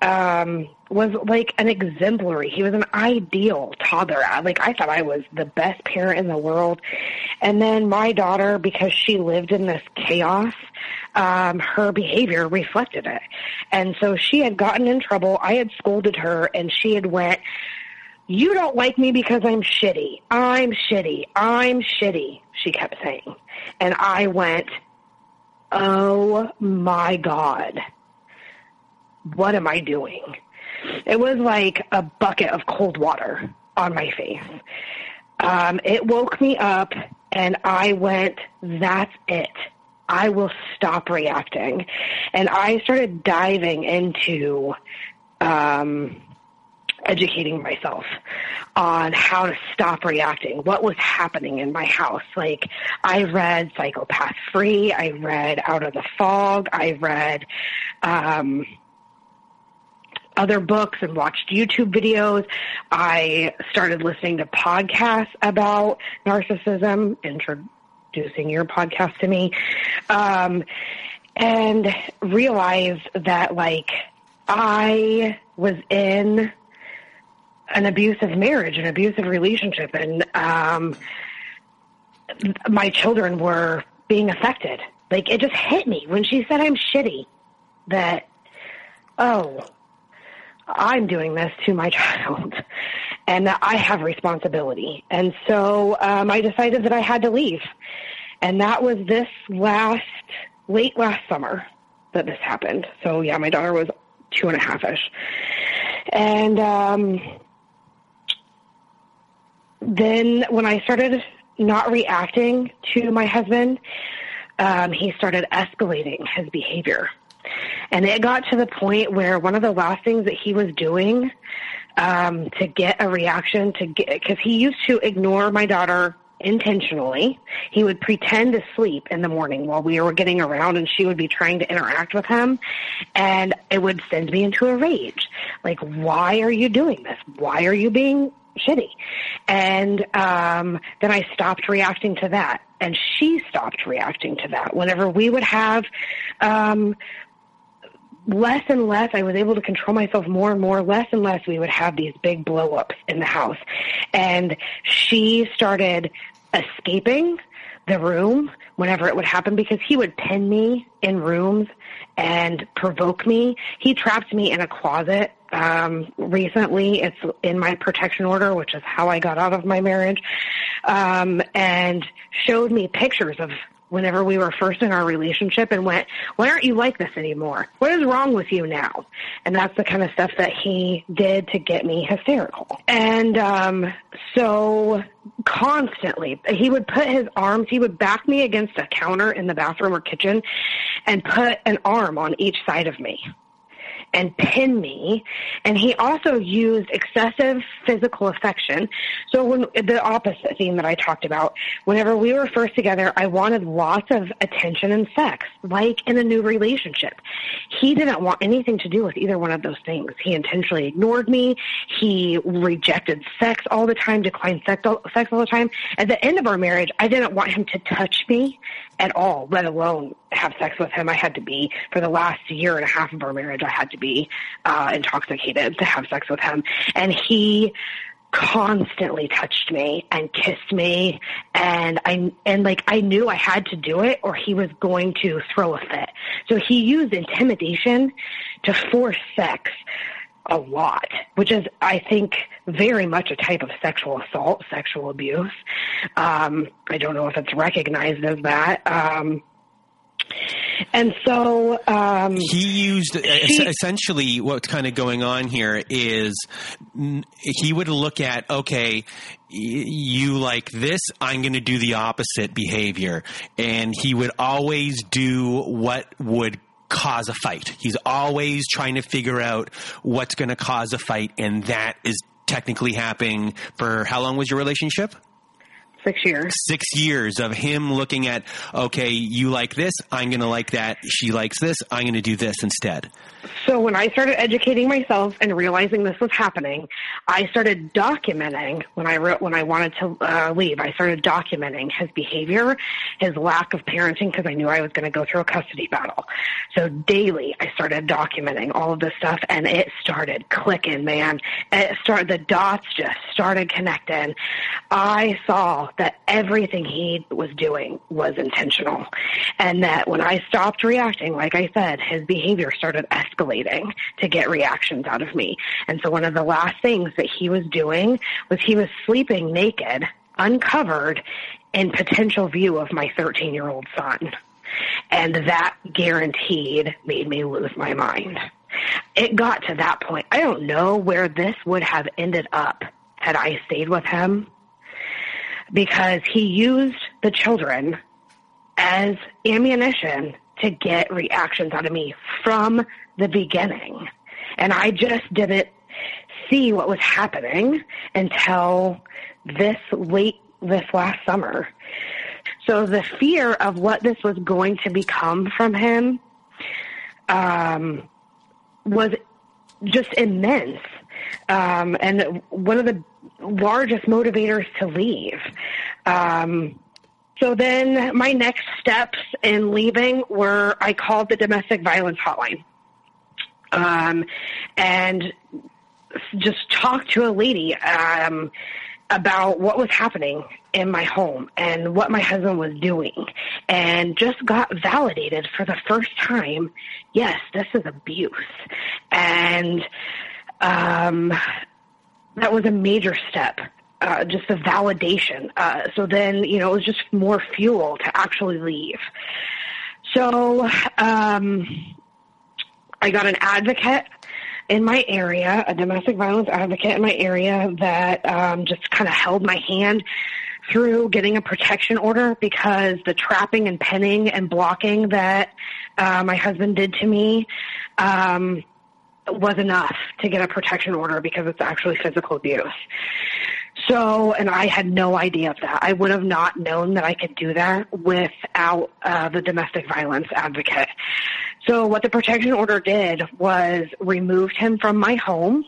um was like an exemplary. He was an ideal toddler. Like I thought I was the best parent in the world. And then my daughter, because she lived in this chaos, um, her behavior reflected it. And so she had gotten in trouble. I had scolded her and she had went, you don't like me because I'm shitty. I'm shitty. I'm shitty. She kept saying. And I went, oh my God. What am I doing? It was like a bucket of cold water on my face. Um, it woke me up and I went, that's it. I will stop reacting. And I started diving into, um, educating myself on how to stop reacting, what was happening in my house. Like, I read Psychopath Free, I read Out of the Fog, I read, um, other books and watched YouTube videos. I started listening to podcasts about narcissism, introducing your podcast to me, um, and realized that like I was in an abusive marriage, an abusive relationship, and um, my children were being affected. Like it just hit me when she said I'm shitty. That oh, I'm doing this to my (laughs) child, and that I have responsibility. And so um, I decided that I had to leave, and that was this last late last summer that this happened. So yeah, my daughter was two and a half ish, and um, then when I started not reacting to my husband, um, he started escalating his behavior. And it got to the point where one of the last things that he was doing um, to get a reaction to get because he used to ignore my daughter intentionally. He would pretend to sleep in the morning while we were getting around and she would be trying to interact with him and it would send me into a rage. Like, why are you doing this? Why are you being shitty? And um, then I stopped reacting to that and she stopped reacting to that. Whenever we would have um, less and less I was able to control myself more and more, less and less we would have these big blow ups in the house. And she started escaping the room whenever it would happen because he would pin me in rooms and provoke me. He trapped me in a closet um, recently. It's in my protection order, which is how I got out of my marriage, um, and showed me pictures of whenever we were first in our relationship and went, why aren't you like this anymore? What is wrong with you now? And that's the kind of stuff that he did to get me hysterical. And, um, so constantly, he would put his arms, he would back me against a counter in the bathroom or kitchen and put an arm on each side of me and pin me. And he also used excessive physical affection. So when the opposite theme that I talked about, whenever we were first together, I wanted lots of attention and sex, like in a new relationship. He didn't want anything to do with either one of those things. He intentionally ignored me. He rejected sex all the time, declined sex all, sex all the time. At the end of our marriage, I didn't want him to touch me at all, let alone have sex with him. I had to be, for the last year and a half of our marriage, I had to be uh, intoxicated to have sex with him. And he constantly touched me and kissed me and I and like I knew I had to do it or he was going to throw a fit. So he used intimidation to force sex a lot, which is, I think, very much a type of sexual assault, sexual abuse. Um, I don't know if it's recognized as that. Um, and so um, he used she, essentially what's kind of going on here is he would look at okay you like this i'm going to do the opposite behavior and he would always do what would cause a fight. He's always trying to figure out what's going to cause a fight, and that is technically happening for how long was your relationship? Six years. Six years of him looking at, okay, you like this, I'm going to like that. She likes this, I'm going to do this instead. So when I started educating myself and realizing this was happening, I started documenting when I wrote when I wanted to uh, leave. I started documenting his behavior, his lack of parenting because I knew I was going to go through a custody battle. So daily, I started documenting all of this stuff, and it started clicking, man. It started the dots just started connecting. I saw that everything he was doing was intentional, and that when I stopped reacting, like I said, his behavior started escalating to get reactions out of me. And so one of the last things that he was doing was he was sleeping naked, uncovered, in potential view of my 13 year old son. And that guaranteed made me lose my mind. It got to that point. I don't know where this would have ended up had I stayed with him because he used the children as ammunition to get reactions out of me from the beginning. And I just didn't see what was happening until this late, this last summer. So the fear of what this was going to become from him um, was just immense. Um, and one of the largest motivators to leave. Um, so then my next steps in leaving were I called the domestic violence hotline. Um, and just talked to a lady um, about what was happening in my home and what my husband was doing and just got validated for the first time. Yes this is abuse. And um, that was a major step uh, just the validation. Uh, so then you know it was just more fuel to actually leave. So um, I got an advocate in my area, a domestic violence advocate in my area that um, just kind of held my hand through getting a protection order because the trapping and pinning and blocking that uh, my husband did to me um, was enough to get a protection order because it's actually physical abuse. So, and I had no idea of that. I would have not known that I could do that without uh, the domestic violence advocate. So what the protection order did was removed him from my home,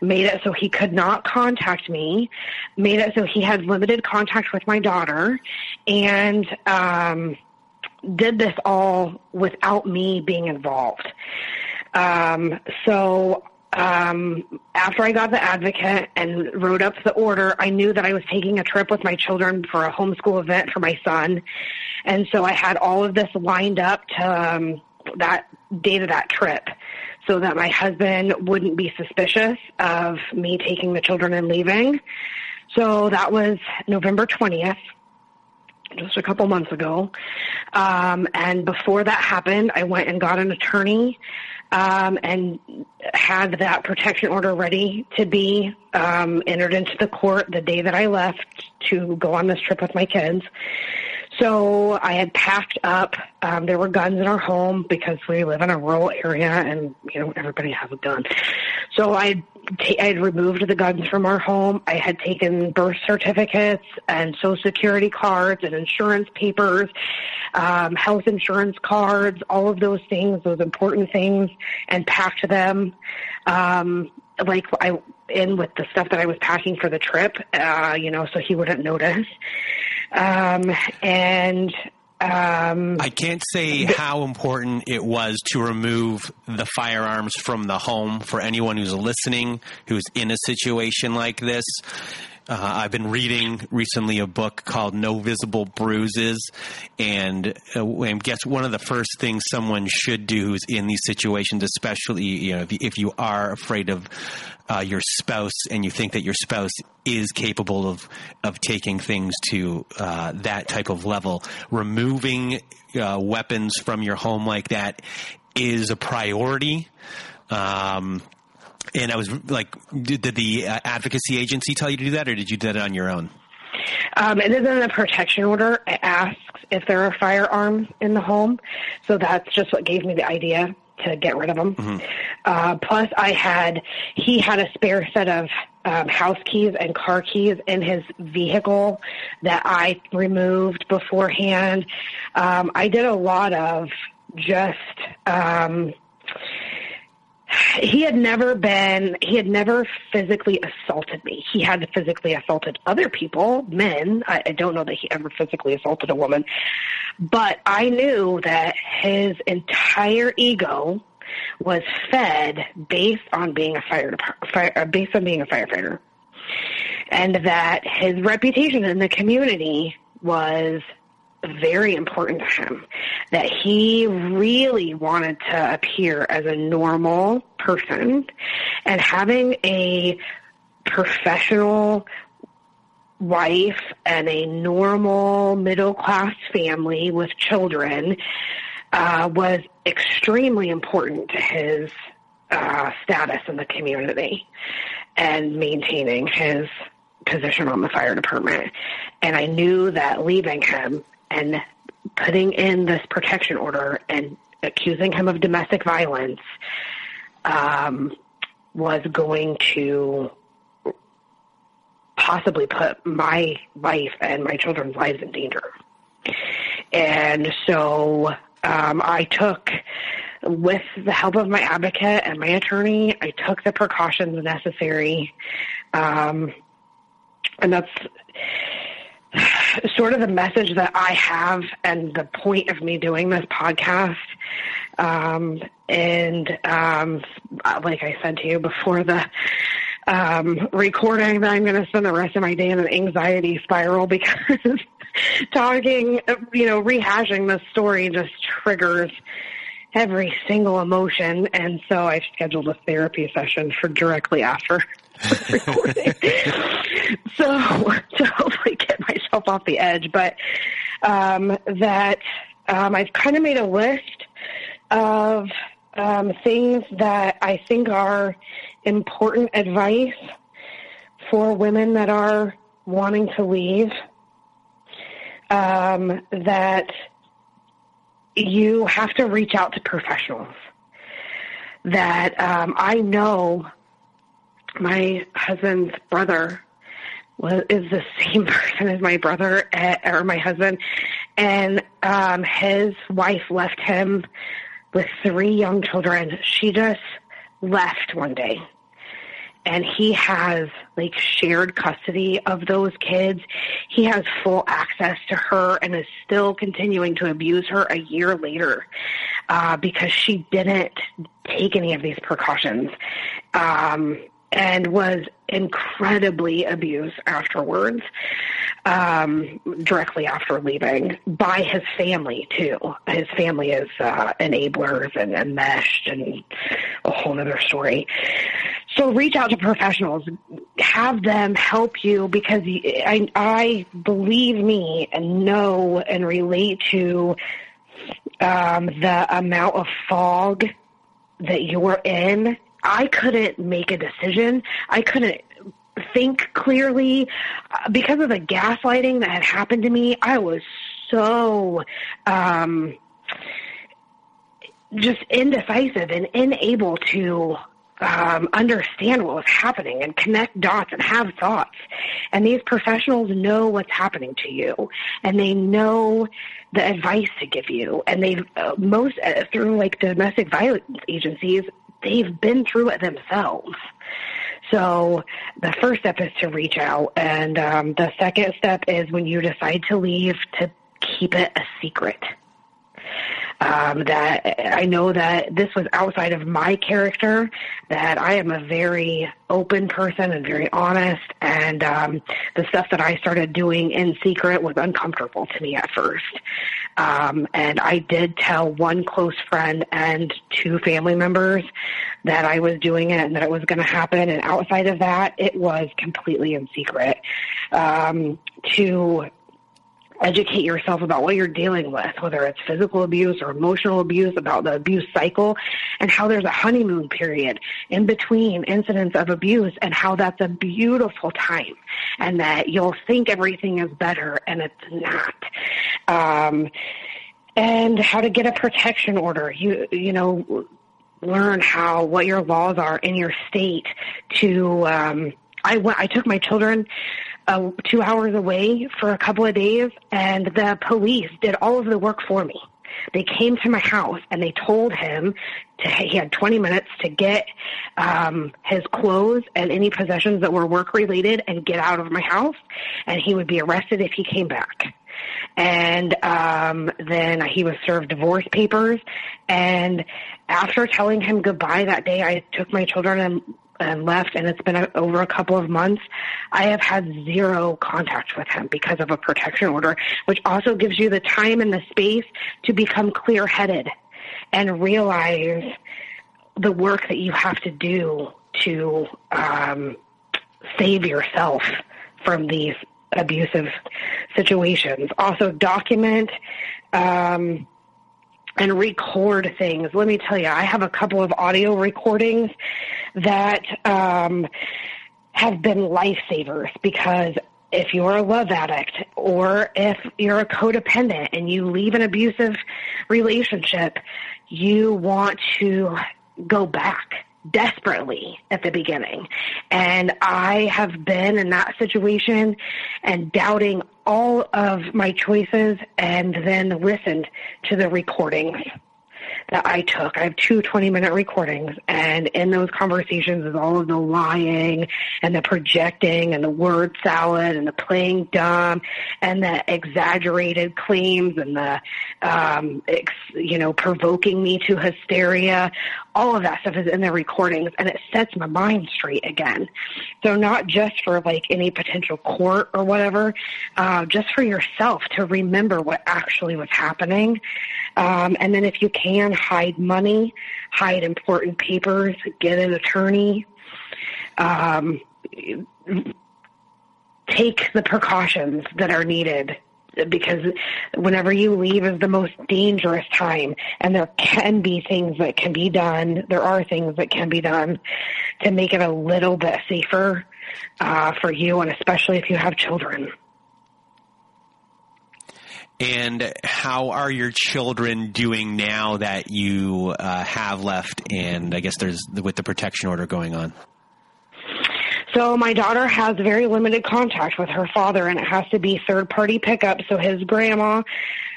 made it so he could not contact me, made it so he had limited contact with my daughter, and um, did this all without me being involved. Um, so um, after I got the advocate and wrote up the order, I knew that I was taking a trip with my children for a homeschool event for my son. And so I had all of this lined up to um, that date of that trip so that my husband wouldn't be suspicious of me taking the children and leaving. So that was November 20th just a couple months ago. Um, and before that happened, I went and got an attorney um, and had that protection order ready to be um, entered into the court the day that I left to go on this trip with my kids. So I had packed up. Um, there were guns in our home because we live in a rural area, and you know everybody has a gun. So I I had removed the guns from our home. I had taken birth certificates and social security cards and insurance papers, um, health insurance cards, all of those things, those important things, and packed them. Um, like I in with the stuff that I was packing for the trip, uh, you know, so he wouldn't notice. Um, and um, I can't say how important it was to remove the firearms from the home for anyone who's listening who's in a situation like this. Uh, I've been reading recently a book called No Visible Bruises, and, uh, guess one of the first things someone should do who's in these situations, especially you know if you, if you are afraid of uh, your spouse and you think that your spouse is capable of of taking things to uh, that type of level, removing uh, weapons from your home like that is a priority. Um, and I was like, did, did the uh, advocacy agency tell you to do that, or did you do that on your own? Um, it isn't a protection order. It asks if there are firearms in the home. So that's just what gave me the idea to get rid of them. Mm-hmm. Uh, plus, I had he had a spare set of um, house keys and car keys in his vehicle that I removed beforehand. Um, I did a lot of just. Um, he had never been he had never physically assaulted me. He had physically assaulted other people men. I, I don't know that he ever physically assaulted a woman. But i knew that his entire ego was fed based on being a fire, fire uh, based on being a firefighter. And that his reputation in the community was very important to him that he really wanted to appear as a normal person and having a professional wife and a normal middle class family with children uh, was extremely important to his uh, status in the community and maintaining his position on the fire department. And I knew that leaving him and putting in this protection order and accusing him of domestic violence um, was going to possibly put my life and my children's lives in danger. And so um, I took, with the help of my advocate and my attorney, I took the precautions necessary. Um, and that's sort of the message that I have and the point of me doing this podcast. Um, and um, like I said to you before the um, recording, that I'm going to spend the rest of my day in an anxiety spiral (laughs) because talking, you know, rehashing the story just triggers every single emotion. And so I've scheduled a therapy session for directly after (laughs) recording. (laughs) so to hopefully get myself off the edge, but um, that um, I've kind of made a list of um, things that I think are important advice for women that are wanting to leave. Um, that you have to reach out to professionals that um, I know my husband's brother is the same (laughs) person as my brother uh, or my husband, and um, his wife left him with three young children. She just left one day and he has like shared custody of those kids. He has full access to her and is still continuing to abuse her a year later uh, because she didn't take any of these precautions. Um, and was incredibly abused afterwards, um, directly after leaving by his family too. His family is uh, enablers and enmeshed and a whole other story. So reach out to professionals, have them help you because I, I believe me and know and relate to um, the amount of fog that you're in I couldn't make a decision. I couldn't think clearly uh, because of the gaslighting that had happened to me. I was so um, just indecisive and unable to um, understand what was happening and connect dots and have thoughts. And these professionals know what's happening to you, and they know the advice to give you. And they uh, most uh, through like domestic violence agencies, they've been through it themselves. So the first step is to reach out, and um, the second step is when you decide to leave to keep it a secret um, that I know that this was outside of my character, that I am a very open person and very honest, and um, the stuff that I started doing in secret was uncomfortable to me at first. Um, and I did tell one close friend and two family members that I was doing it and that it was going to happen. And outside of that, it was completely in secret. Um, to educate yourself about what you're dealing with, whether it's physical abuse or emotional abuse, about the abuse cycle, and how there's a honeymoon period in between incidents of abuse, and how that's a beautiful time, and that you'll think everything is better, and it's not. Um, and how to get a protection order. You you know learn how what your laws are in your state to um I went I took my children uh, two hours away for a couple of days, and the police did all of the work for me. They came to my house and they told him to, he had 20 minutes to get um, his clothes and any possessions that were work related and get out of my house, and he would be arrested if he came back. And um, then he was served divorce papers. And after telling him goodbye that day, I took my children and and left and it's been a, over a couple of months, I have had zero contact with him because of a protection order, which also gives you the time and the space to become clear headed and realize the work that you have to do to um, save yourself from these abusive situations. Also document um, and record things. Let me tell you, I have a couple of audio recordings that um, have been lifesavers because if you're a love addict or if you're a codependent and you leave an abusive relationship, you want to go back desperately at the beginning. And I have been in that situation and doubting all of my choices and then listened to the recordings that I took. I have two 20 minute recordings and in those conversations is all of the lying and the projecting and the word salad and the playing dumb and the exaggerated claims and the, um, ex, you know, provoking me to hysteria. All of that stuff is in the recordings and it sets my mind straight again. So not just for like any potential court or whatever, uh, just for yourself to remember what actually was happening um, and then if you can, hide money, hide important papers, get an attorney. Um, take the precautions that are needed because whenever you leave is the most dangerous time and there can be things that can be done there are things that can be done to make it a little bit safer uh, for you and especially if you have children And how are your children doing now that you uh, have left? And I guess there's with the protection order going on. So my daughter has very limited contact with her father, and it has to be third party pickup. So his grandma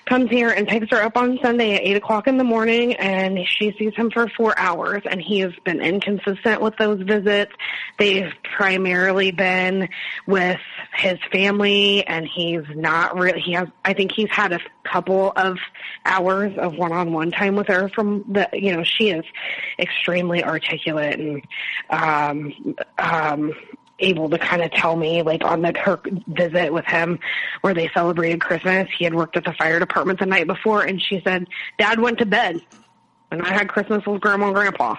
comes here and picks her up on Sunday at eight o'clock in the morning and she sees him for four hours and he has been inconsistent with those visits. They've primarily been with his family and he's not really, he has, I think he's had a couple of hours of one-on-one time with her from the, you know, she is extremely articulate and, um, um, able to kind of tell me, like on the her visit with him, where they celebrated Christmas. He had worked at the fire department the night before, and she said, "Dad went to bed, and I had Christmas with Grandma and Grandpa."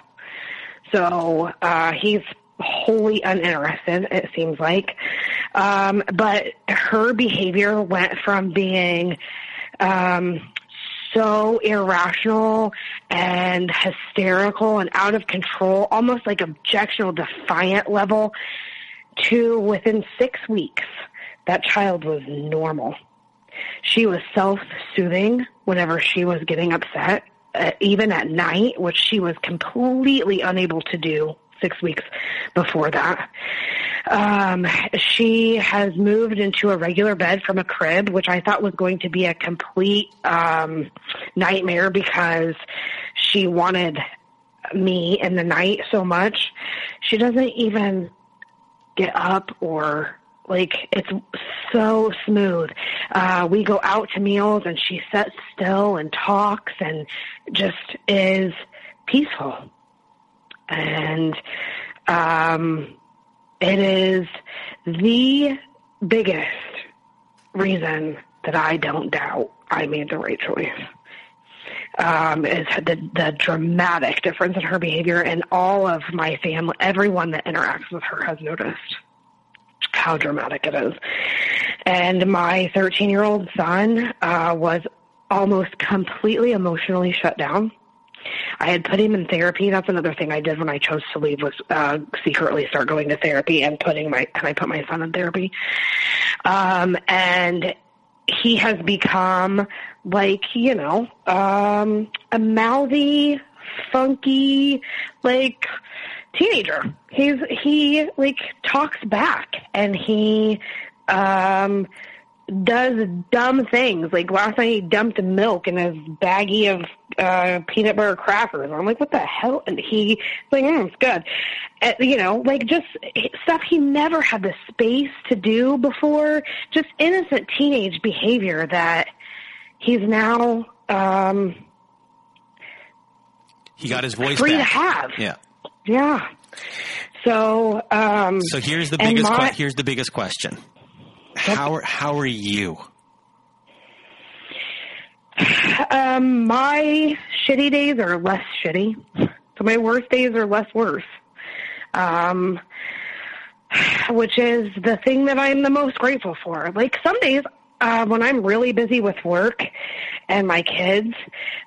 So uh, he's wholly uninterested. It seems like, um, but her behavior went from being um, so irrational and hysterical and out of control, almost like objectional, defiant level, to within six weeks, that child was normal. She was self-soothing whenever she was getting upset, uh, even at night, which she was completely unable to do six weeks before that. Um, she has moved into a regular bed from a crib, which I thought was going to be a complete um, nightmare because she wanted me in the night so much. She doesn't even get up or like it's so smooth. Uh, we go out to meals and she sits still and talks and just is peaceful. And um, it is the biggest reason that I don't doubt I made the right choice. Um, is the, the dramatic difference in her behavior, and all of my family, everyone that interacts with her has noticed how dramatic it is. And my 13 year old son uh, was almost completely emotionally shut down. I had put him in therapy. That's another thing I did when I chose to leave was uh, secretly start going to therapy and putting my and I put my son in therapy. Um, and he has become like you know um, a mouthy, funky, like teenager. He's he like talks back and he um does dumb things. Like last night he dumped milk in his baggie of uh peanut butter crackers. I'm like, what the hell? And he like, mm, it's good. Uh, you know, like just stuff he never had the space to do before. Just innocent teenage behavior that he's now um he got his voice free back. to have. Yeah. Yeah. So um So here's the biggest my- que- here's the biggest question. How are, how are you? (sighs) Um, my shitty days are less shitty. So my worst days are less worse. Um, (sighs) which is the thing that I'm the most grateful for. Like some days, uh, when I'm really busy with work and my kids,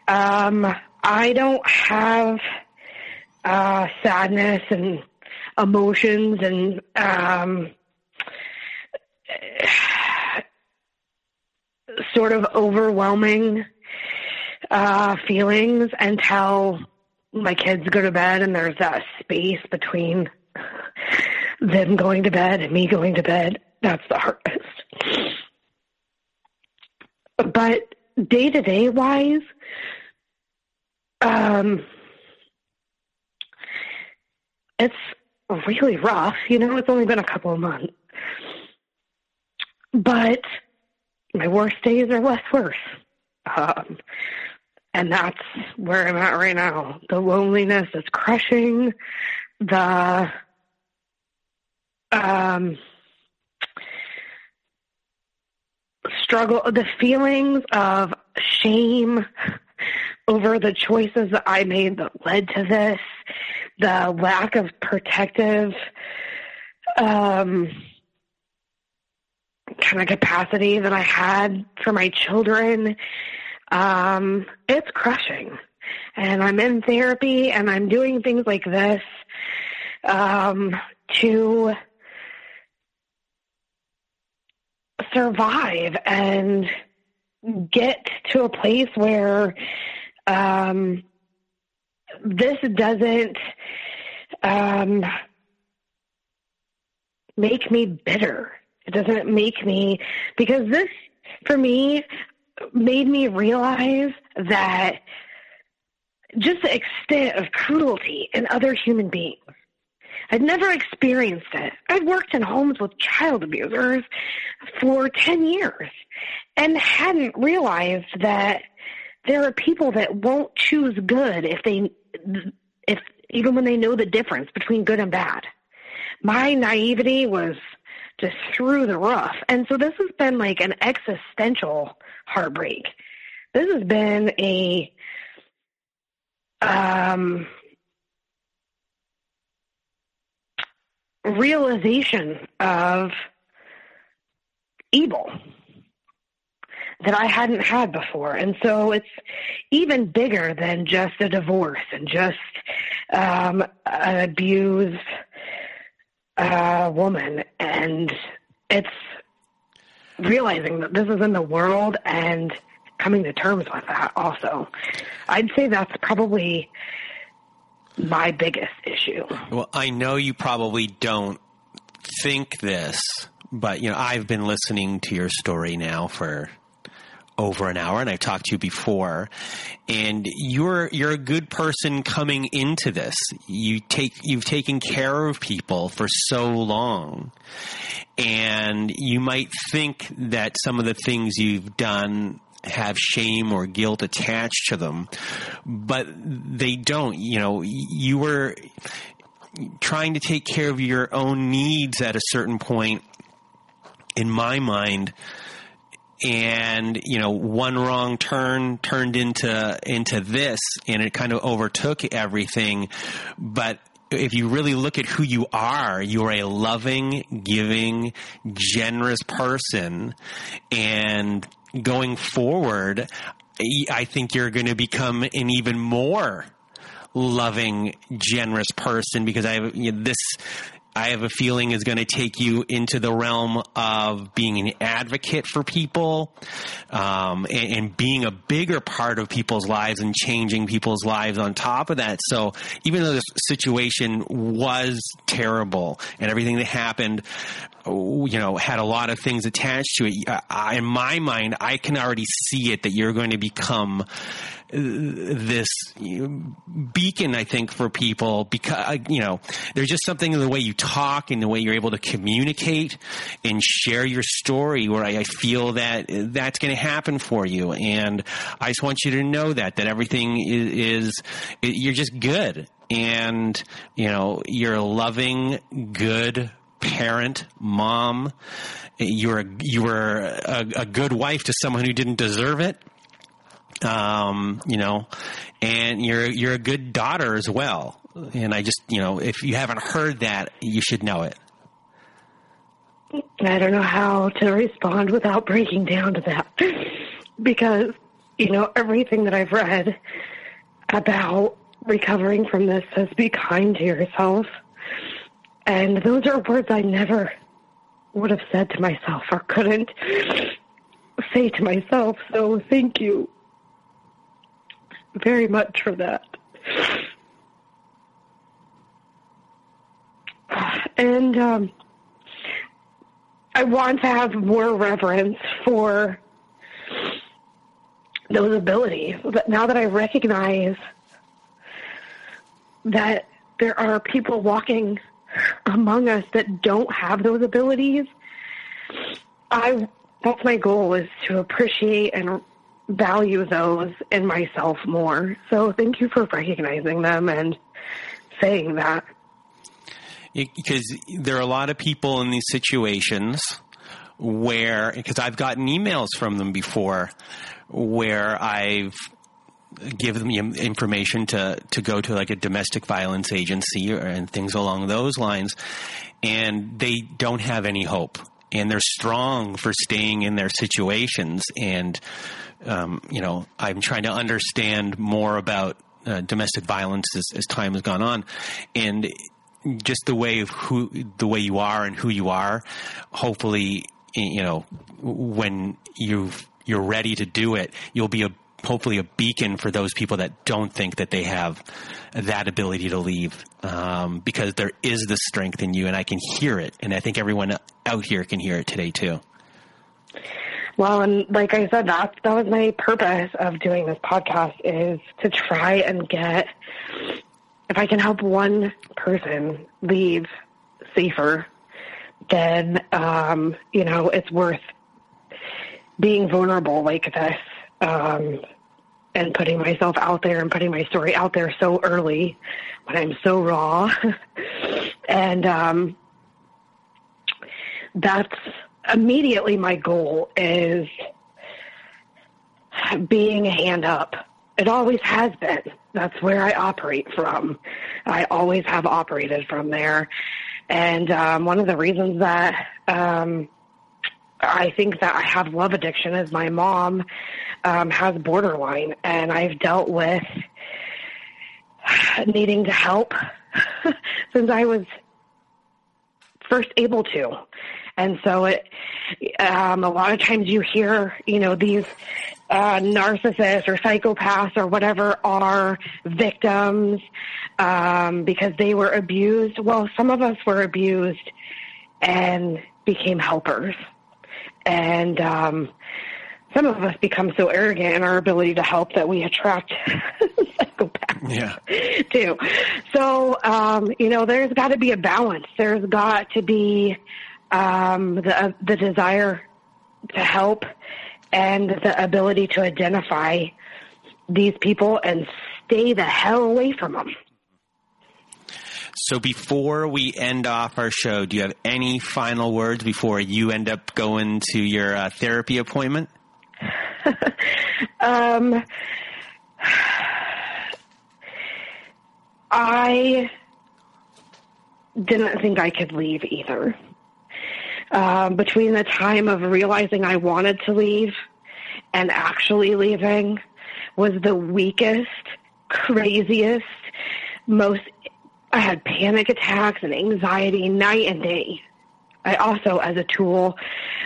um, I don't have, uh, sadness and emotions and, um, sort of overwhelming uh, feelings until my kids go to bed and there's that space between them going to bed and me going to bed. That's the hardest. But day to day wise, um, it's really rough. You know, it's only been a couple of months. But my worst days are less worse. Um, and that's where I'm at right now. The loneliness is crushing. The um, struggle, the feelings of shame over the choices that I made that led to this, the lack of protective um, kind of capacity that I had for my children. Um, it's crushing. And I'm in therapy and I'm doing things like this um, to survive and get to a place where um, this doesn't um, make me bitter. It doesn't make me, because this, for me, made me realize that just the extent of cruelty in other human beings. I'd never experienced it. I'd worked in homes with child abusers for 10 years and hadn't realized that there are people that won't choose good if they, if, even when they know the difference between good and bad. My naivety was just through the roof. And so this has been like an existential heartbreak. This has been a um, realization of evil that I hadn't had before. And so it's even bigger than just a divorce and just um, an abused uh, woman. And it's realizing that this is in the world and coming to terms with that also. I'd say that's probably my biggest issue. Well, I know you probably don't think this, but you know, I've been listening to your story now for over an hour and I've talked to you before and you're you're a good person coming into this. You take you've taken care of people for so long. And you might think that some of the things you've done have shame or guilt attached to them, but they don't. You know, you were trying to take care of your own needs at a certain point in my mind and you know one wrong turn turned into into this and it kind of overtook everything but if you really look at who you are, you're a loving, giving, generous person. And going forward, I think you're going to become an even more loving, generous person because I you know, this I have a feeling is going to take you into the realm of being an advocate for people um, and, and, being a bigger part of people's lives and changing people's lives on top of that. So even though this situation was terrible and everything that happened, you know, had a lot of things attached to it, I, in my mind, I can already see it that you're going to become this beacon, I think, for people because, uh, you know, there's just something in the way you talk and the way you're able to communicate and share your story where I, feel that that's going to happen for you. And I just want you to know that, that everything is, is you're just good. And, you know, you're a loving, good parent, mom. You're you were a, a good wife to someone who didn't deserve it um, you know, and you're you're a good daughter as well. And I just, you know, if you haven't heard that, you should know it. I don't know how to respond without breaking down to that because, you know, everything that I've read about recovering from this says be kind to yourself. And those are words I never would have said to myself or couldn't say to myself. So thank you very much for that. And um, I want to have more reverence for those abilities. But now that I recognize that there are people walking among us that don't have those abilities, I that's my goal is to appreciate and value those in myself more. So thank you for recognizing them and saying that. Because there are a lot of people in these situations where, because I've gotten emails from them before, where I've given them information to, to go to like a domestic violence agency or, and things along those lines, and they don't have any hope. And they're strong for staying in their situations and um, you know, I'm trying to understand more about uh, domestic violence as, as, time has gone on, and just the way of who the way you are and who you are. Hopefully, you know, when you've you're ready to do it, you'll be a hopefully a beacon for those people that don't think that they have that ability to leave um, because there is the strength in you and i can hear it and i think everyone out here can hear it today too well and like i said that that was my purpose of doing this podcast is to try and get if i can help one person leave safer then um, you know it's worth being vulnerable like this um, and putting myself out there and putting my story out there so early when I'm so raw. (laughs) and um, that's immediately my goal is being a hand up. It always has been. That's where I operate from. I always have operated from there. And um, one of the reasons that um, I think that I have love addiction is my mom um, has borderline, and I've dealt with needing to help (laughs) since I was first able to. And so it, um, a lot of times you hear, you know, these uh, narcissists or psychopaths or whatever are victims um, because they were abused. Well, some of us were abused and became helpers. And um, some of us become so arrogant in our ability to help that we attract (laughs) psychopaths yeah. (laughs) too. So, um, you know, there's got to be a balance. There's got to be um, the uh, the desire to help and the ability to identify these people and stay the hell away from them. So before we end off our show, do you have any final words before you end up going to your uh, therapy appointment? (laughs) um, I didn't think I could leave either. Um, between the time of realizing I wanted to leave and actually leaving was the weakest, craziest, most. I had panic attacks and anxiety night and day. I also, as a tool,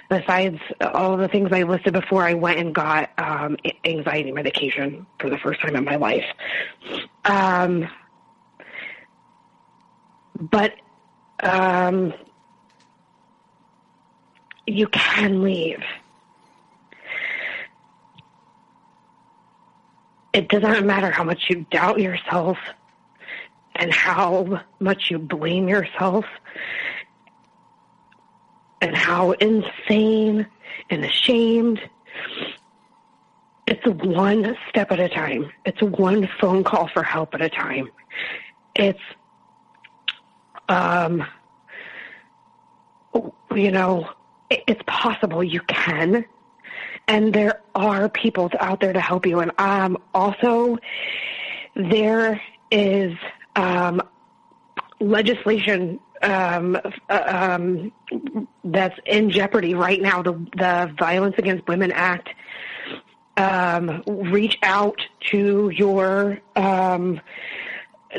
besides all the things I listed before, I went and got um, anxiety medication for the first time in my life. Um, but um, you can leave. It doesn't matter how much you doubt yourself and how much you blame yourself and how insane and ashamed. It's one step at a time. It's one phone call for help at a time. It's, um, you know, it's possible you can. And there are people out there to help you. And um, also, there is um, legislation um, uh, um, that's in jeopardy right now. The, the Violence Against Women Act. Um, reach out to your um,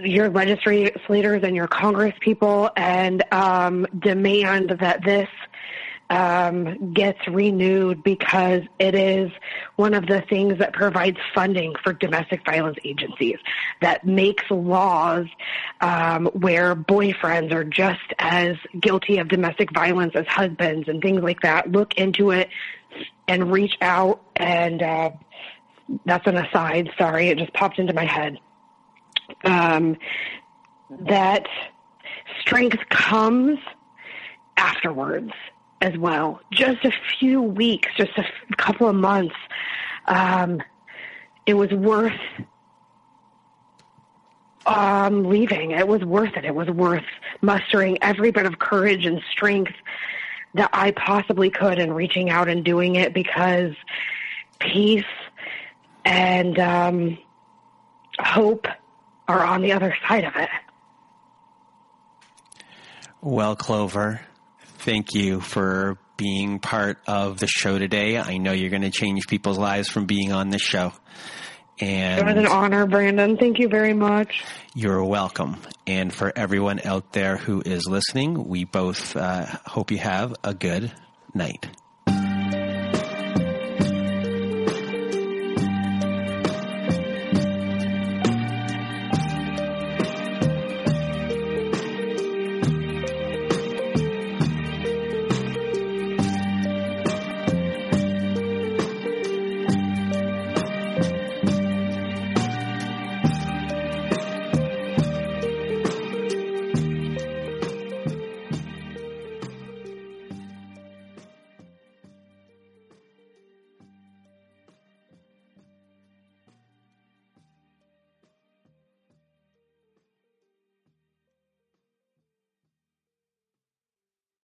your legislators and your Congress people and um, demand that this um, gets renewed because it is one of the things that provides funding for domestic violence agencies, that makes laws um, where boyfriends are just as guilty of domestic violence as husbands and things like that. Look into it and reach out. And uh, that's an aside. Sorry, it just popped into my head. Um, that strength comes afterwards as well. Just a few weeks, just a f- couple of months. Um, it was worth um, leaving. It was worth it. It was worth mustering every bit of courage and strength that I possibly could and reaching out and doing it because peace and um, hope are on the other side of it. Well, Clover, thank you for being part of the show today. I know you're going to change people's lives from being on this show. And it was an honor, Brandon. Thank you very much. You're welcome. And for everyone out there who is listening, we both uh, hope you have a good night.